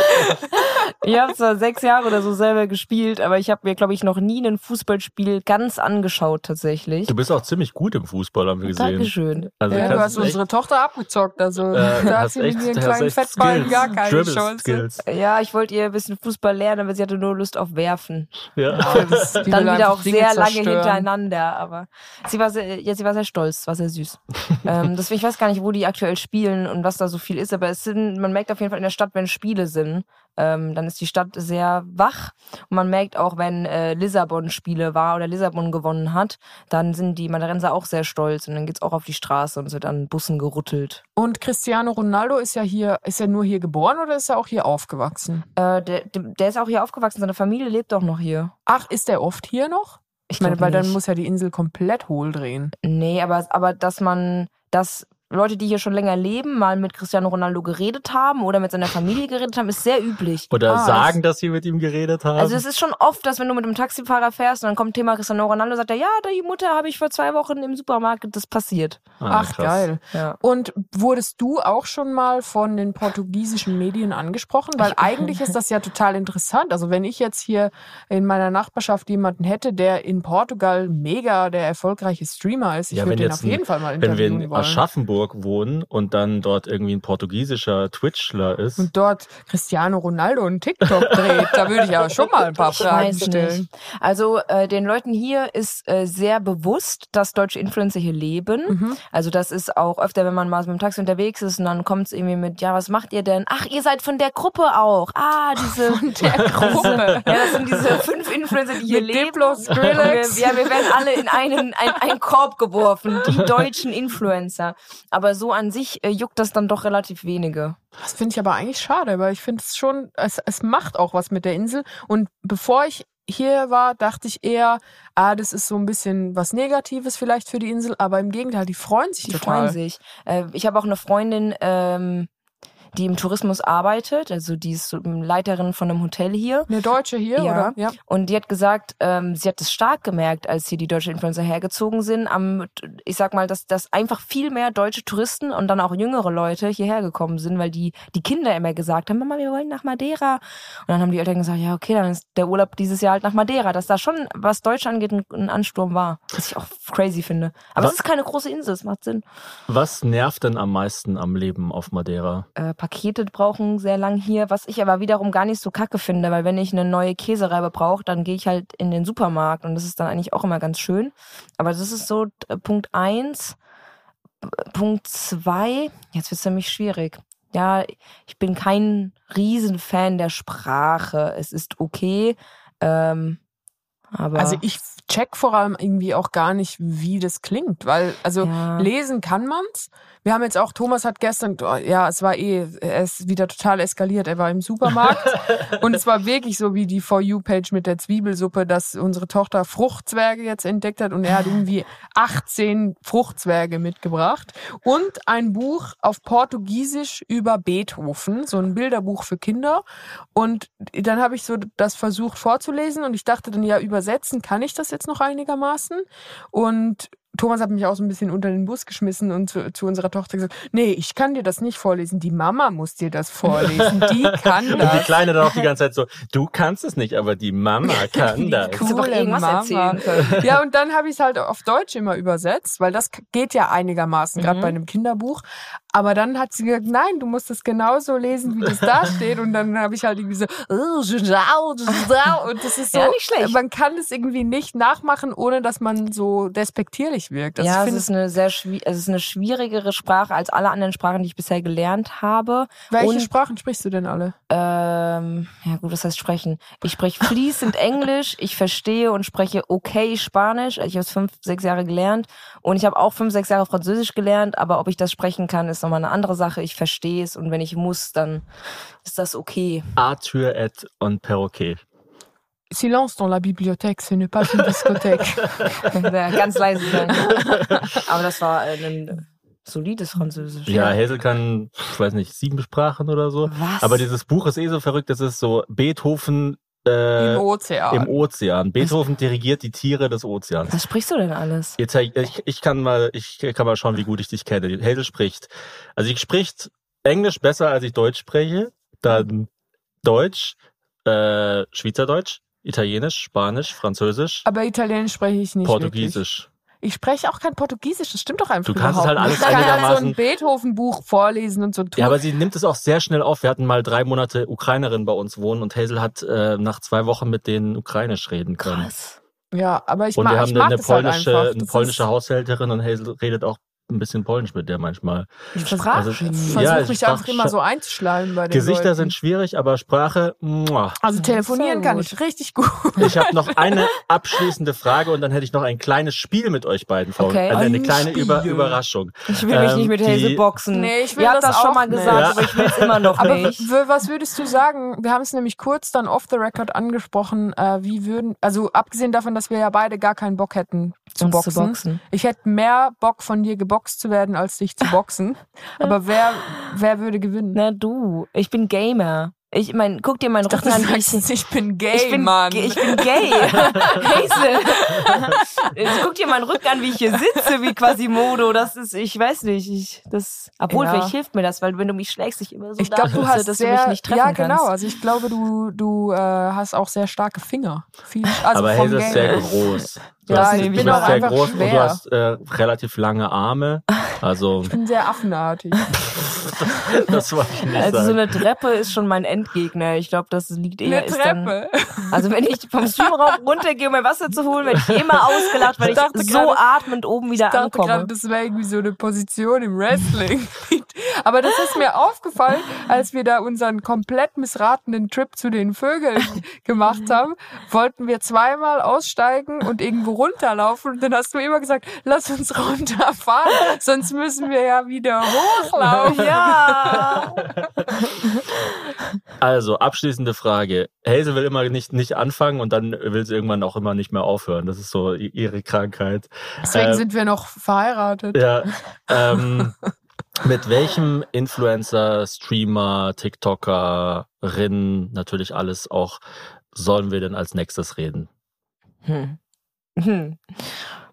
Ich habe zwar sechs Jahre oder so selber gespielt, aber ich habe mir, glaube ich, noch nie ein Fußballspiel ganz angeschaut tatsächlich. du bist auch ziemlich gut im Fußball, haben wir gesehen. Dankeschön. Also Ja, du hast echt, unsere Tochter abgezockt, also äh, da hat hast sie mit echt, ihren hast kleinen Fettballen gar keine Dribble Chance. Skills. Ja, ich wollte ihr ein bisschen Fußball lernen, aber sie hatte nur Lust auf Werfen. Ja. (laughs) Die Dann wieder auch Dinge sehr lange zerstören. hintereinander, aber sie war sehr, ja, sie war sehr stolz, war sehr süß. ähm, deswegen, ich weiß gar nicht, wo die aktuell spielen und was da so viel ist, aber es sind, man merkt auf jeden Fall in der Stadt, wenn Spiele sind, ähm, dann ist die Stadt sehr wach und man merkt auch, wenn äh, Lissabon Spiele war oder Lissabon gewonnen hat, dann sind die Madarenser auch sehr stolz und dann geht's auch auf die Straße und es wird an Bussen gerüttelt. Und Cristiano Ronaldo ist ja hier, ist er nur hier geboren oder ist er auch hier aufgewachsen? Äh, der, der ist auch hier aufgewachsen, seine Familie lebt auch noch hier. Ach, ist er oft hier noch? Ich Ich meine, weil dann nicht. muss ja die Insel komplett hohl drehen. Nee, aber, aber dass man, dass Leute, die hier schon länger leben, mal mit Cristiano Ronaldo geredet haben oder mit seiner Familie geredet haben, ist sehr üblich. Oder Ah, sagen, dass sie mit ihm geredet haben. Also es ist schon oft, dass wenn du mit einem Taxifahrer fährst und dann kommt Thema Cristiano Ronaldo, sagt er, ja, die Mutter habe ich vor zwei Wochen im Supermarkt, das passiert. Ah, Ach, krass. geil. Ja. Und wurdest du auch schon mal von den portugiesischen Medien angesprochen? Weil eigentlich (laughs) ist das ja total interessant. Also wenn ich jetzt hier in meiner Nachbarschaft jemanden hätte, der in Portugal mega der erfolgreiche Streamer ist, ich Ja, würde wenn den jetzt auf jeden ein- Fall mal Wenn wir interviewen in. Aschaffenburg Luxemburg wohnen und dann dort irgendwie ein portugiesischer Twitchler ist. Und dort Cristiano Ronaldo einen TikTok dreht, da würde ich ja schon mal ein paar Ich Fragen weiß stellen. nicht. Also äh, den Leuten hier ist äh, sehr bewusst, dass deutsche Influencer hier leben. Mhm. Also das ist auch öfter, wenn man mal mit dem Taxi unterwegs ist und dann kommt es irgendwie mit, ja, was macht ihr denn? Ach, ihr seid von der Gruppe auch. Ah, diese (laughs) Der (laughs) Gruppe. Ja, das sind diese fünf Influencer, die hier Mit leben. Diplo, Und Skrillex. Wir, ja, wir werden alle in einen, ein, einen Korb geworfen, die deutschen Influencer. Aber so an sich äh, juckt das dann doch relativ wenige. Das finde ich aber eigentlich schade, weil ich finde es schon, es, es macht auch was mit der Insel. Und bevor ich hier war, dachte ich eher, ah, das ist so ein bisschen was Negatives vielleicht für die Insel, aber im Gegenteil, die freuen sich Die total. freuen sich. Äh, ich habe auch eine Freundin, ähm, die im Tourismus arbeitet, also die ist so Leiterin von einem Hotel hier. Eine Deutsche hier, Ja. oder? Ja. Und die hat gesagt, ähm, sie hat es stark gemerkt, als hier die deutsche Influencer hergezogen sind. Am, ich sag mal, dass, dass einfach viel mehr deutsche Touristen und dann auch jüngere Leute hierher gekommen sind, weil die, die Kinder immer gesagt haben, Mama, wir wollen nach Madeira. Und dann haben die Eltern gesagt, ja, okay, dann ist der Urlaub dieses Jahr halt nach Madeira. Dass da schon, was Deutsch angeht, ein, ein Ansturm war. Was ich auch crazy finde. Aber Wa- es ist keine große Insel, es macht Sinn. Was nervt denn am meisten am Leben auf Madeira? äh, Pakete brauchen sehr lang hier, was ich aber wiederum gar nicht so kacke finde, weil wenn ich eine neue Käsereibe brauche, dann gehe ich halt in den Supermarkt und das ist dann eigentlich auch immer ganz schön. Aber das ist so äh, Punkt eins. P- Punkt zwei, jetzt wird's nämlich schwierig. Ja, ich bin kein Riesenfan der Sprache. Es ist okay. Ähm, aber Also ich check vor allem irgendwie auch gar nicht, wie das klingt, weil, also Ja. lesen kann man's. Wir haben jetzt auch, Thomas hat gestern, oh, ja, es war eh, er ist wieder total eskaliert. Er war im Supermarkt (laughs) und es war wirklich so wie die For You-Page mit der Zwiebelsuppe, dass unsere Tochter Fruchtzwerge jetzt entdeckt hat und er hat irgendwie 18 Fruchtzwerge mitgebracht und ein Buch auf Portugiesisch über Beethoven, so ein Bilderbuch für Kinder. Und dann habe ich so das versucht vorzulesen und ich dachte dann, ja, übersetzen kann ich das jetzt noch einigermaßen. Und Thomas hat mich auch so ein bisschen unter den Bus geschmissen und zu, zu unserer Tochter gesagt, nee, ich kann dir das nicht vorlesen, die Mama muss dir das vorlesen, die (laughs) kann Und die das. Kleine dann auch die ganze Zeit so, du kannst es nicht, aber die Mama (laughs) kann das. Kannst du doch irgendwas erzählen. (laughs) Ja, und dann habe ich es halt auf Deutsch immer übersetzt, weil das geht ja einigermaßen, gerade Mhm. bei einem Kinderbuch. Aber dann hat sie gesagt, nein, du musst es genauso lesen, wie das da steht. Und dann habe ich halt irgendwie so, und das ist so, Ja, nicht schlecht. man kann das irgendwie nicht nachmachen, ohne dass man so despektierlich wirkt. Also ja, ich es ist eine sehr es ist eine schwierigere Sprache als alle anderen Sprachen, die ich bisher gelernt habe. welche und- Sprachen sprichst du denn alle? Ähm, ja gut, das heißt sprechen. Ich spreche fließend (laughs) Englisch, ich verstehe und spreche okay Spanisch. Ich habe es fünf, sechs Jahre gelernt und ich habe auch fünf, sechs Jahre Französisch gelernt, aber ob ich das sprechen kann, ist nochmal eine andere Sache. Ich verstehe es und wenn ich muss, dann ist das okay. Arthur Ed und Perroquet. Silence dans la bibliothèque, ce n'est pas une discothèque. (laughs) Ja, Ganz leise sein. Aber das war äh, ein solides Französisch. Ja, Hazel kann, ich weiß nicht, sieben Sprachen oder so. Was? Aber dieses Buch ist eh so verrückt, das ist so Beethoven äh, Im Ozean. im Ozean. Beethoven dirigiert die Tiere des Ozeans. Was sprichst du denn alles? Jetzt, ich, ich kann mal, ich kann mal schauen, wie gut ich dich kenne. Hazel spricht, also ich spricht Englisch besser, als ich Deutsch spreche. Dann Deutsch, äh, Schweizerdeutsch, Italienisch, Spanisch, Französisch, Aber Italienisch spreche ich nicht wirklich. Portugiesisch. Ich spreche auch kein Portugiesisch, das stimmt doch einfach Du kannst es halt alles Ich kann halt so einigermaßen- ein Beethoven-Buch vorlesen und so tun. Ja, aber sie nimmt es auch sehr schnell auf. Wir hatten mal drei Monate Ukrainerin bei uns wohnen und Hazel hat äh, nach zwei Wochen mit denen Ukrainisch reden können. Krass. Ja, aber ich und mag, wir haben ich eine, mag eine halt polnische, einfach. eine polnische Haushälterin und Hazel redet auch ein bisschen Polnisch mit der manchmal. Ich versuche Also, versuch ja, mich Sprach- einfach immer so einzuschleimen bei den Gesichter Leuten. sind schwierig, aber Sprache, muah. Also telefonieren kann ich richtig gut. Ich habe noch (laughs) eine abschließende Frage und dann hätte ich noch ein kleines Spiel mit euch beiden vor. Okay. Also eine Ein kleine. Über Überraschung. Ich will mich Ähm, nicht mit Hazel boxen. Nee, ich will Ihr das das schon auch mal nicht. gesagt, Ja. aber ich will es immer noch Aber nicht. was würdest du sagen? Wir haben es nämlich kurz dann off the record angesprochen. Äh, wie würden, also abgesehen davon, dass wir ja beide gar keinen Bock hätten zu Uns boxen. Ich hätte mehr Bock von dir geboxt zu werden, als dich zu boxen. (laughs) Aber wer, wer würde gewinnen? Na du, ich bin Gamer. Ich mein, guck dir meinen Rücken an, wie ich, ich bin gay, ich bin, Mann. ich bin gay. (laughs) Hazel. Jetzt guck dir meinen Rücken an, wie ich hier sitze, wie Quasimodo. Das ist, ich weiß nicht, ich, das, obwohl Ja. vielleicht hilft mir das, weil wenn du mich schlägst, ich immer so ich glaube, da du sitze, hast dass sehr, du mich nicht treffen ja genau. kannst. Also ich glaube, du du äh, hast auch sehr starke Finger. Viel, (laughs) also aber Hazel ist sehr groß. Du Ja, hast, ich du bin bist auch sehr groß und du schwer. hast äh, relativ lange Arme. (laughs) Also, Ich bin sehr affenartig. (laughs) das wollte ich nicht Also so sagen. eine Treppe ist schon mein Endgegner. Ich glaube, das liegt eher Eine ist dann, Treppe. (laughs) Also wenn ich vom Streamraum runtergehe, um mein Wasser zu holen, werde ich immer ausgelacht, weil Ich ich, so gerade- atmend oben wieder Ich dachte ankomme. gerade, das wäre irgendwie so eine Position im Wrestling. Aber das ist mir aufgefallen, als wir da unseren komplett missratenen Trip zu den Vögeln gemacht haben, wollten wir zweimal aussteigen und irgendwo runterlaufen. Und dann hast du immer gesagt, lass uns runterfahren, sonst müssen wir ja wieder hochlaufen. ja. Also, abschließende Frage. Hazel will immer nicht, nicht anfangen und dann will sie irgendwann auch immer nicht mehr aufhören. Das ist so ihre Krankheit. Deswegen Ähm, sind wir noch verheiratet. Ja. Ähm, mit welchem Influencer, Streamer, TikTokerin, natürlich alles auch, sollen wir denn als nächstes reden? Hm. Hm.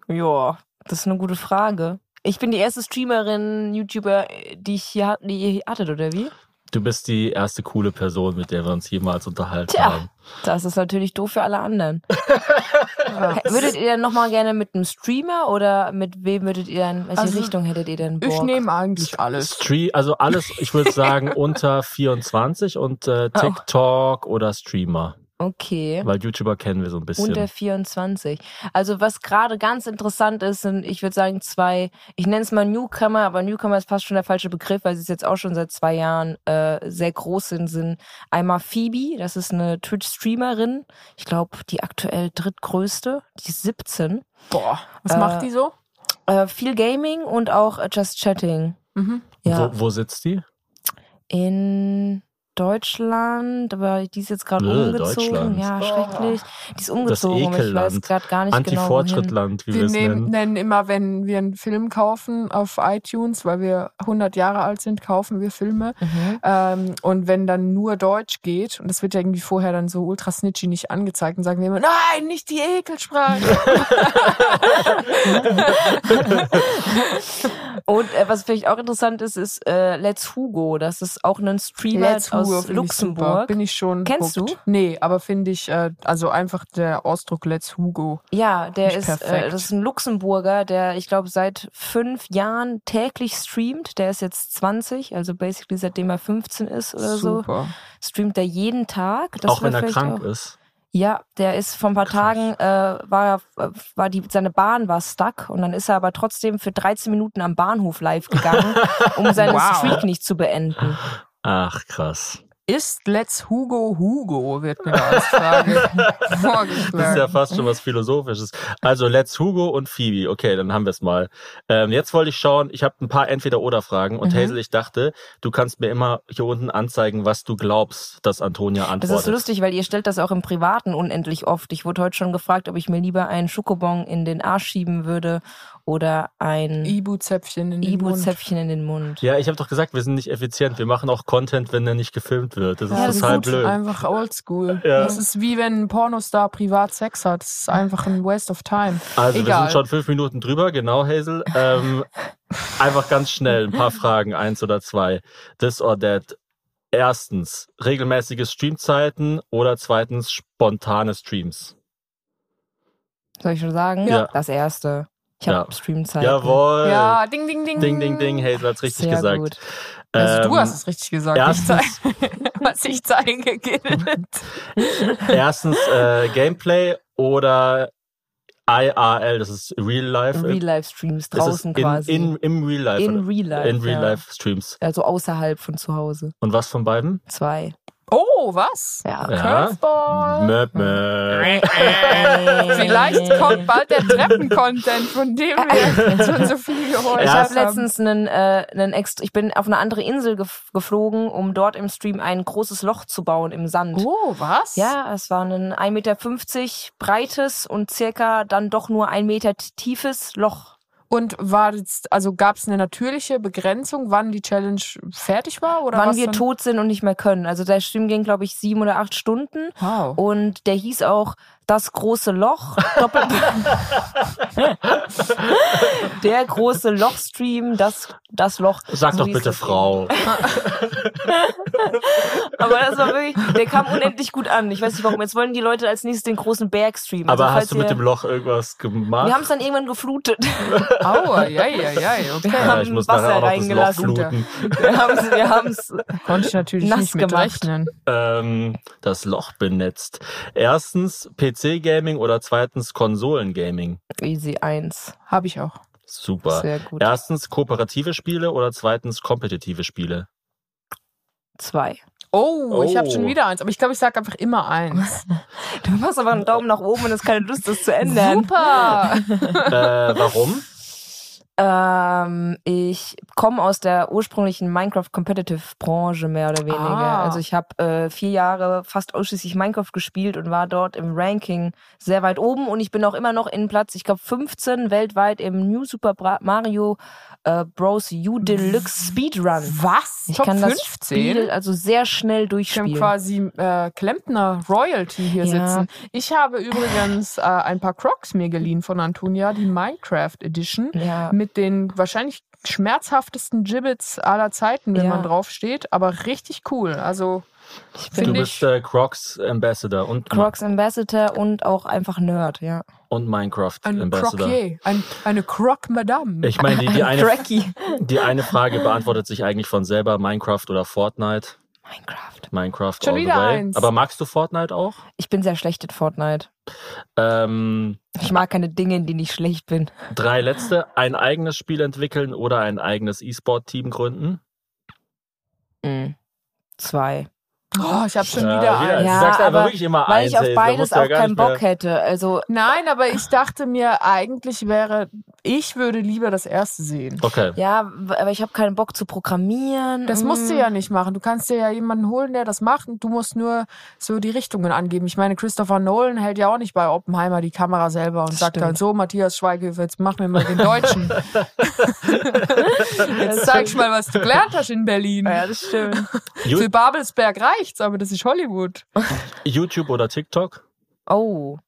Ja, das ist eine gute Frage. Ich bin die erste Streamerin, YouTuber, die ich hier, hat- die ihr hier hattet, oder wie? Du bist die erste coole Person, mit der wir uns jemals unterhalten Tja. haben. Das ist natürlich doof für alle anderen. (laughs) würdet ihr denn nochmal gerne mit einem Streamer oder mit wem würdet ihr denn, welche Also, Richtung hättet ihr denn Bock? Ich nehme eigentlich alles. Stream, also alles, ich würde sagen, (laughs) unter 24 und äh, Oh. TikTok oder Streamer. Okay. Weil YouTuber kennen wir so ein bisschen. Unter 24. Also was gerade ganz interessant ist, sind, ich würde sagen, zwei, ich nenne es mal Newcomer, aber Newcomer ist fast schon der falsche Begriff, weil sie es jetzt auch schon seit zwei Jahren äh, sehr groß sind, sind einmal Phoebe, das ist eine Twitch-Streamerin, ich glaube die aktuell drittgrößte, die ist 17. Boah, was Äh, macht die so? Äh, viel Gaming und auch äh, Just Chatting. Mhm. Ja, wo, wo sitzt die? in Deutschland, aber die ist jetzt gerade umgezogen. Ja, schrecklich. Die ist Das umgezogen, aber ich weiß Ekelland. gerade gar nicht genau. Anti-Fortschrittland, wie wir Wir es nennen. nennen immer, wenn wir einen Film kaufen auf iTunes, weil wir 100 Jahre alt sind, kaufen wir Filme. Mhm. Ähm, und wenn dann nur Deutsch geht, und das wird ja irgendwie vorher dann so ultra snitchy nicht angezeigt, dann sagen wir immer, nein, nicht die Ekelsprache. Und äh, was vielleicht auch interessant ist, ist äh, Let's Hugo. Das ist auch ein Streamer Let's Hugo aus finde ich. Luxemburg. Bin ich schon. Kennst hooked. du? Nee, aber finde ich, äh, also einfach der Ausdruck Let's Hugo. Ja, der ist, äh, perfekt. das ist ein Luxemburger, der, ich glaube, seit fünf Jahren täglich streamt. Der ist jetzt 20, also basically seitdem er 15 ist oder so, Super. streamt er jeden Tag. Das auch wenn er krank auch- ist. Ja, der ist vor ein paar Krass. Tagen, äh, war, war die, seine Bahn war stuck und dann ist er aber trotzdem für 13 Minuten am Bahnhof live gegangen, um seine (laughs) Wow. Streak nicht zu beenden. Ach, krass. Ist Let's Hugo Hugo, wird mir als Frage (laughs) Das ist ja vorgeschlagen. fast schon was Philosophisches. Also Let's Hugo und Phoebe. Okay, dann haben wir es mal. Ähm, jetzt wollte ich schauen, ich habe ein paar Entweder-Oder-Fragen und Mhm. Hazel, ich dachte, du kannst mir immer hier unten anzeigen, was du glaubst, dass Antonia Das antwortet. ist lustig, weil ihr stellt das auch im Privaten unendlich oft. Ich wurde heute schon gefragt, ob ich mir lieber einen Schokobon in den Arsch schieben würde oder ein Ibu-Zäpfchen in den Mund. Ibu-Zäpfchen in den Mund. Ja, ich habe doch gesagt, wir sind nicht effizient. Wir machen auch Content, wenn der nicht gefilmt wird. Das ist Ja, das ist total gut. blöd. Einfach oldschool. Ja. Das ist wie wenn ein Pornostar privat Sex hat. Das ist einfach ein Waste of time. Also wir Egal. sind schon fünf Minuten drüber, genau, Hazel. Ähm, (laughs) einfach ganz schnell, ein paar Fragen, eins oder zwei. This or that. Erstens, regelmäßige Streamzeiten oder zweitens, spontane Streams. Soll ich schon sagen? Ja. Das erste. Ich Ja. habe Streamzeit. Jawohl. Ja, ding, ding, ding. Ding, ding, ding. Hazel hat's richtig Sehr gesagt. gut. Also Ähm, du hast es richtig gesagt. Ich erstens- zeig, (laughs) was ich zeige gilt. Erstens äh, Gameplay oder IRL, das ist Real Life. Real-Life-Streams Das ist draußen in, quasi. In, Im Real Life. In? Real Life. in Real ja. Life Streams. Also außerhalb von zu Hause. Und was von beiden? Zwei. Oh, was? Ja. Ja. Curveball. Möp, möp. (laughs) Vielleicht kommt bald der Treppen-Content, von dem wir schon so viel gehört Ich Ja, habe haben. letztens einen, äh, einen extra, ich bin auf eine andere Insel gef geflogen, um dort im Stream ein großes Loch zu bauen im Sand. Oh, was? Ja, es war ein 1,50 Meter breites und circa dann doch nur ein Meter tiefes Loch. Und war jetzt, also gab es eine natürliche Begrenzung, wann die Challenge fertig war? Oder wann wir dann? tot sind und nicht mehr können. Also der Stream ging, glaube ich, sieben oder acht Stunden. Wow. Und der hieß auch Das große Loch, Doppel (laughs) Der große Loch-Stream, das, das Loch. Sag so doch bitte Frau. (laughs) Aber das war wirklich, der kam unendlich gut an. Ich weiß nicht warum. Jetzt wollen die Leute als nächstes den großen Berg streamen. Aber Also, hast du mit ihr- dem Loch irgendwas gemacht? Wir haben es dann irgendwann geflutet. Aua, ja, ja, ja, okay. Wir ja, haben muss Wasser nachher auch noch das Loch reingelassen. Wir haben es wir haben's Konnte ich natürlich Nass nicht gemacht. rechnen. Ähm, das Loch benetzt. Erstens PC-Gaming oder zweitens Konsolen-Gaming? easy 1. Habe ich auch. Super. Sehr gut. Erstens kooperative Spiele oder zweitens kompetitive Spiele? Zwei. Oh, ich habe Oh. schon wieder eins, aber ich glaube, ich sage einfach immer eins. (laughs) Du machst aber einen Daumen nach oben und hast keine Lust, das zu ändern. Super! äh, warum? Ähm, ich komme aus der ursprünglichen Minecraft Competitive Branche mehr oder weniger. Ah. Also ich habe äh, vier Jahre fast ausschließlich Minecraft gespielt und war dort im Ranking sehr weit oben und ich bin auch immer noch in Platz, ich glaube 15 weltweit im New Super Bra Mario äh, Bros. U Deluxe Speedrun. Was? Ich Top kann 15? das Spiel also sehr schnell Ich habe durchspielen. quasi äh, Klempner Royalty hier Ja. sitzen. Ich habe übrigens äh, ein paar Crocs mir geliehen von Antonia, die Minecraft Edition, Ja. mit den wahrscheinlich schmerzhaftesten Gibbets aller Zeiten, wenn Ja. man draufsteht, aber richtig cool. Also Ich Du bist äh, Crocs Ambassador und, Crocs Ambassador und auch einfach Nerd, ja. und Minecraft ein Ambassador. Croquier, ein, eine Croc Madame. Ich meine, die, die, eine, die eine Frage beantwortet sich eigentlich von selber, Minecraft oder Fortnite. Minecraft. Minecraft Schon all the wieder way. eins. Aber magst du Fortnite auch? Ich bin sehr schlecht in Fortnite. Ähm, Ich mag keine Dinge, in denen ich schlecht bin. drei letzte. Ein eigenes Spiel entwickeln oder ein eigenes E-Sport-Team gründen? Mhm. Zwei. Oh, ich habe schon Ja, wieder wieder. eins. Du Ja, sagst einfach aber wirklich immer Weil eins. ich auf ey, beides du ja auch keinen Bock hätte. Also Nein, aber ich dachte mir, eigentlich wäre, ich würde lieber das erste sehen. Okay. ja, aber ich habe keinen Bock zu programmieren. Das Mm. musst du ja nicht machen. Du kannst dir ja jemanden holen, der das macht und du musst nur so die Richtungen angeben. Ich meine, Christopher Nolan hält ja auch nicht bei Oppenheimer die Kamera selber und sagt Stimmt. dann so, Matthias Schweighöfer, jetzt mach mir mal den Deutschen. (laughs) jetzt zeig ich mal, was du gelernt hast in Berlin. Ja, das stimmt. Für Babelsberg reicht's, aber das ist Hollywood. YouTube oder TikTok? Oh.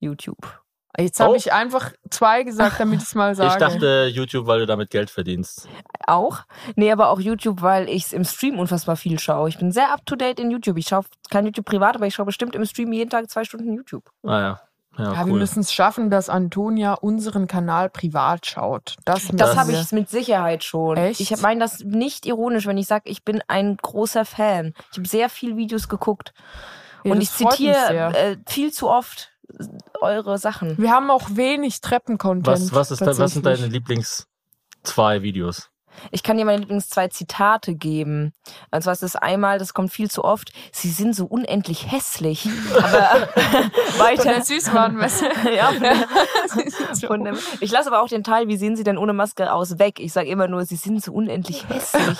YouTube. Jetzt habe Oh. ich einfach zwei gesagt, damit ich's mal (laughs) sage. Ich dachte YouTube, weil du damit Geld verdienst. Auch? Nee, aber auch YouTube, weil ich es im Stream unfassbar viel schaue. Ich bin sehr up to date in YouTube. Ich schaue kein YouTube privat, aber ich schaue bestimmt im Stream jeden Tag zwei Stunden YouTube. Ah ja. Ja, ja, wir cool. müssen es schaffen, dass Antonia unseren Kanal privat schaut. Das, Das, habe wir. ich mit Sicherheit schon. Echt? Ich meine das nicht ironisch, wenn ich sage, ich bin ein großer Fan. Ich habe sehr viel Videos geguckt. Ja, und ich zitiere äh, viel zu oft eure Sachen. Wir haben auch wenig Treppen-Content. Was, was, ist da, was sind deine. Lieblings zwei Videos? Ich kann dir meine Lieblings zwei Zitate geben. Und zwar ist das einmal, das kommt viel zu oft, sie sind so unendlich hässlich. (laughs) Aber (laughs) Von weiter. der Süßwarenmesse. (laughs) Ja, von der, von dem, ich lasse aber auch den Teil, wie sehen sie denn ohne Maske aus, weg. Ich sage immer nur, sie sind so unendlich hässlich.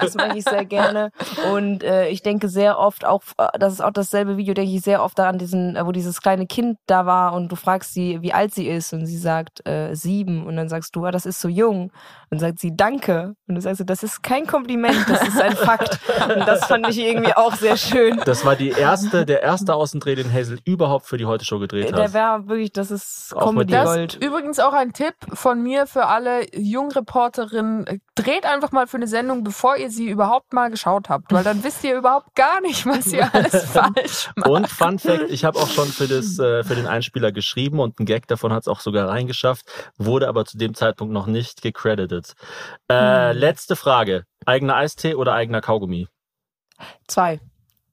Das mag ich sehr gerne. Und äh, ich denke sehr oft auch, äh, das ist auch dasselbe Video, denke ich sehr oft daran, diesen, äh, wo dieses kleine Kind da war und du fragst sie, wie alt sie ist und sie sagt äh, sieben und dann sagst du, ah, das ist so jung. Und sagt sie, danke. Und du sagst, das ist kein Kompliment, das ist ein Fakt. Und das fand ich irgendwie auch sehr schön. Das war die erste, der erste Außendreh, den Hazel überhaupt für die Heute Show gedreht Der hat. wäre wirklich, das ist Comedy Gold. ist übrigens auch ein Tipp von mir für alle Jungreporterinnen. Dreht einfach mal für eine Sendung, bevor ihr sie überhaupt mal geschaut habt. Weil dann wisst ihr überhaupt gar nicht, was ihr alles (laughs) falsch macht. Und Fun Fact, ich habe auch schon für, das, äh, für den Einspieler geschrieben und ein Gag davon hat es auch sogar reingeschafft, wurde aber zu dem Zeitpunkt noch nicht gecredited. Äh, Hm. Letzte Frage. Eigener Eistee oder eigener Kaugummi? Zwei.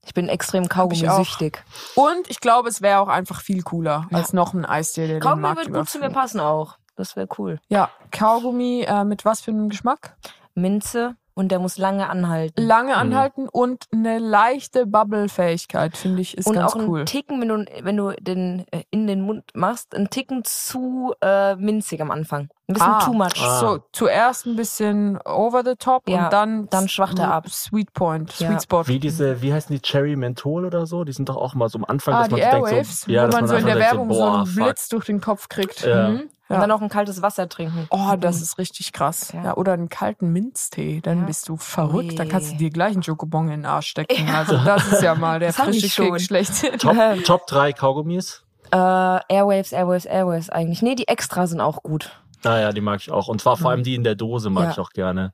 Ich bin extrem. Kaugummi-süchtig. Und ich glaube, es wäre auch einfach viel cooler als noch ein Eistee, der den Kaugummi Markt wird gut zu mir passen auch. Das wäre cool. Ja, Kaugummi äh, mit was für einem Geschmack? Minze und der muss lange anhalten. Lange anhalten und eine leichte Bubble-Fähigkeit, finde ich, ist und ganz auch einen cool. Ticken, wenn du, wenn du den äh, in den Mund machst, einen Ticken zu äh, minzig am Anfang. Ein bisschen Ah. too much. Ah. So, zuerst ein bisschen over the top Ja, und dann, dann schwacht er ab. Sweet Point, Ja. Sweet Spot. Wie diese, wie heißen die Cherry Menthol oder so? Die sind doch auch mal so am Anfang, ah, dass man die so denkt, Airwaves, so, ja, wo dass man so in der Werbung so, boah, einen fuck. Blitz durch den Kopf kriegt. Ja. Mhm. Ja. Und dann auch ein kaltes Wasser trinken. Oh, das ist richtig krass. Ja. Ja. oder einen kalten Minztee, dann Ja. bist du verrückt. Dann kannst du dir gleich einen Schokobon in den Arsch stecken. Also das ist ja mal der Das ich frische. Kick schlechthin. (laughs) Top, Top 3 Kaugummis? Äh, Airwaves, Airwaves, Airwaves eigentlich. Nee, die extra sind auch gut. Naja, die mag ich auch. Und zwar vor allem die in der Dose mag Ja. ich auch gerne.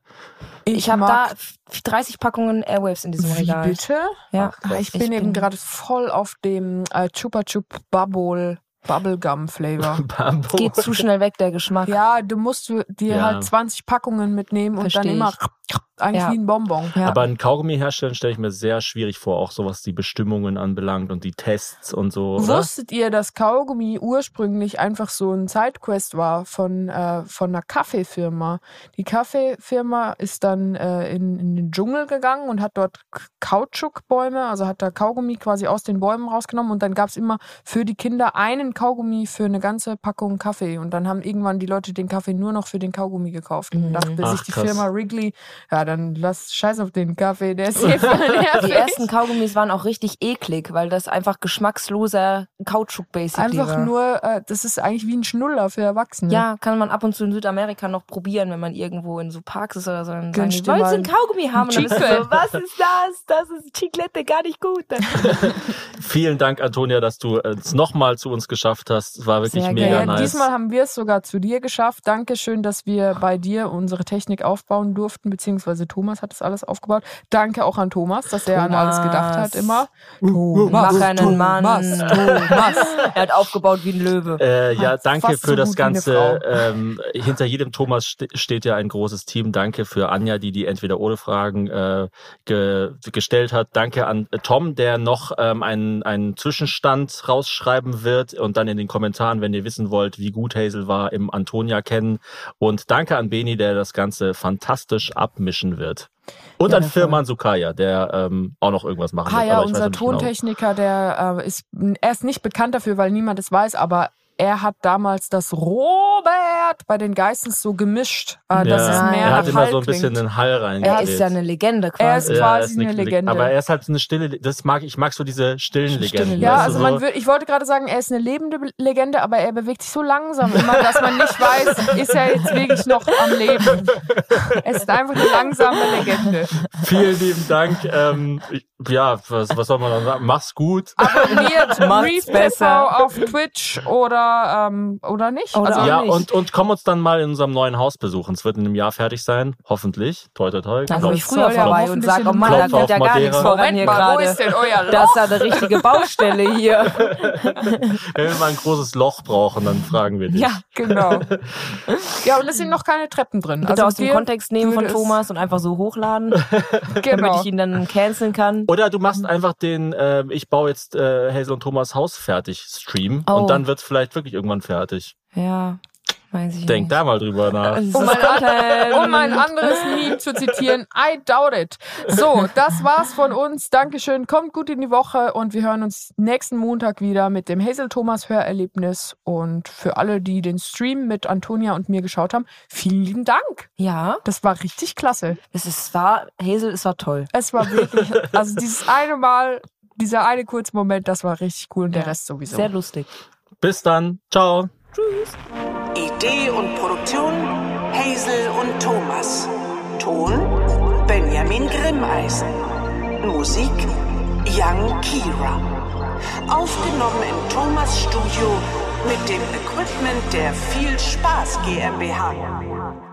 Ich, habe da mag- f- 30 Packungen Airwaves in diesem Wie Regal. bitte? Ja, Ah, ich bin eben gerade voll auf dem äh, Chupa Chup Bubble Bubblegum Flavor. (laughs) Bambo. Geht zu schnell weg, der Geschmack. ja, du musst dir Ja. halt 20 Packungen mitnehmen und Versteh dann immer ich. Eigentlich Ja. wie ein Bonbon. Ja. Aber ein Kaugummi herstellen stelle ich mir sehr schwierig vor, auch so was die Bestimmungen anbelangt und die Tests und so. Oder? Wusstet ihr, dass Kaugummi ursprünglich einfach so ein Sidequest war von, äh, von einer Kaffeefirma? Die Kaffeefirma ist dann äh, in, in den Dschungel gegangen und hat dort Kautschukbäume, also hat da Kaugummi quasi aus den Bäumen rausgenommen und dann gab es immer für die Kinder einen Kaugummi für eine ganze Packung Kaffee. Und dann haben irgendwann die Leute den Kaffee nur noch für den Kaugummi gekauft. Und Mhm. dachte Ach, sich die krass. Firma Wrigley, ja, dann lass scheiß auf den Kaffee, der ist hier (laughs) voll nervig. Die ersten Kaugummis waren auch richtig eklig, weil das einfach geschmacksloser Kautschuk basically Einfach war. nur, äh, das ist eigentlich wie ein Schnuller für Erwachsene. Ja, kann man ab und zu in Südamerika noch probieren, wenn man irgendwo in so Parks ist oder so. Dann sagen die, du ein Kaugummi haben? Und dann bist du so, was ist das? Das ist Chiclette, gar nicht gut. (laughs) Vielen Dank, Antonia, dass du es nochmal zu uns geschafft hast. Es war wirklich Sehr mega Ja, gerne. nice. Diesmal haben wir es sogar zu dir geschafft. Dankeschön, dass wir bei dir unsere Technik aufbauen durften, beziehungsweise Thomas hat das alles aufgebaut. Danke auch an Thomas, dass er an alles gedacht hat immer. Mach einen Mann. Thomas, Thomas. (laughs) Er hat aufgebaut wie ein Löwe. Äh, ja, danke für so das Ganze. Ähm, hinter jedem Thomas ste steht ja ein großes Team. Danke für Anja, die die entweder ohne Fragen äh, ge gestellt hat. Danke an äh, Tom, der noch ähm, einen, einen Zwischenstand rausschreiben wird und dann in den Kommentaren, wenn ihr wissen wollt, wie gut Hazel war, im Antonia kennen. Und danke an Beni, der das Ganze fantastisch abmischen wird. Und Ja, an Firman Sukaya, der ähm, auch noch irgendwas machen Ah wird. ja, ich weiß unser genau. Tontechniker, der äh, ist, er ist nicht bekannt dafür, weil niemand es weiß, aber er hat damals das Robert bei den Geistens so gemischt, äh, dass Ja, es mehr er nach hat immer Hall so ein bisschen klingt. einen Hall reingelegt. Er ist ja eine Legende Er quasi. ist Ja, quasi er ist eine Leg- Legende. Aber er ist halt eine stille, das mag ich, mag so diese stillen Legenden. Ja, weißt also du, man so, will, ich wollte gerade sagen, er ist eine lebende Legende, aber er bewegt sich so langsam immer, dass man nicht weiß, ist er jetzt wirklich noch am Leben. (laughs) Er ist einfach eine langsame Legende. vielen lieben Dank. Ähm, ich, ja, was, was soll man dann sagen? Mach's gut. Abonniert (laughs) Macht's Reef TV besser. auf Twitch oder, ähm, oder nicht. Oder also, ja, nicht. und, und komm uns dann mal in unserem neuen Haus besuchen. Es wird in einem Jahr fertig sein, hoffentlich. Toi, toi, toi. Dann komme ich früher vorbei und hoffentlich sag, oh Mann, da geht ja gar nichts voran hier gerade. ist denn euer Loch? Das ist ja eine richtige Baustelle hier. (laughs) Wenn wir mal ein großes Loch brauchen, dann fragen wir dich. Ja, Genau. (laughs) Ja, und es sind noch keine Treppen drin. bitte also aus dem Kontext nehmen von Thomas und einfach so hochladen, damit Genau. ich ihn dann canceln kann. Oder du machst einfach den, äh, ich baue jetzt äh, Hazel und Thomas Haus fertig Stream Oh. und dann wird es vielleicht wirklich irgendwann fertig. Ja, weiß ich Denk nicht. da mal drüber nach. Das ist Um ein, um ein anderes Meme zu zitieren, I doubt it. So, das war's von uns. Dankeschön. Kommt gut in die Woche und wir hören uns nächsten Montag wieder mit dem Hazel Thomas Hörerlebnis. Und für alle, die den Stream mit Antonia und mir geschaut haben, vielen lieben Dank. Ja, Das war richtig klasse. es ist, war, Hazel, es war toll. Es war wirklich, also dieses eine Mal, dieser eine kurze Moment, das war richtig cool und der Ja. Rest sowieso. Sehr lustig. Bis dann. Ciao. Idee und Produktion Hazel und Thomas. Ton Benjamin Grimmeisen. Musik Young Kira. Aufgenommen im Thomas Studio mit dem Equipment der Viel Spaß GmbH.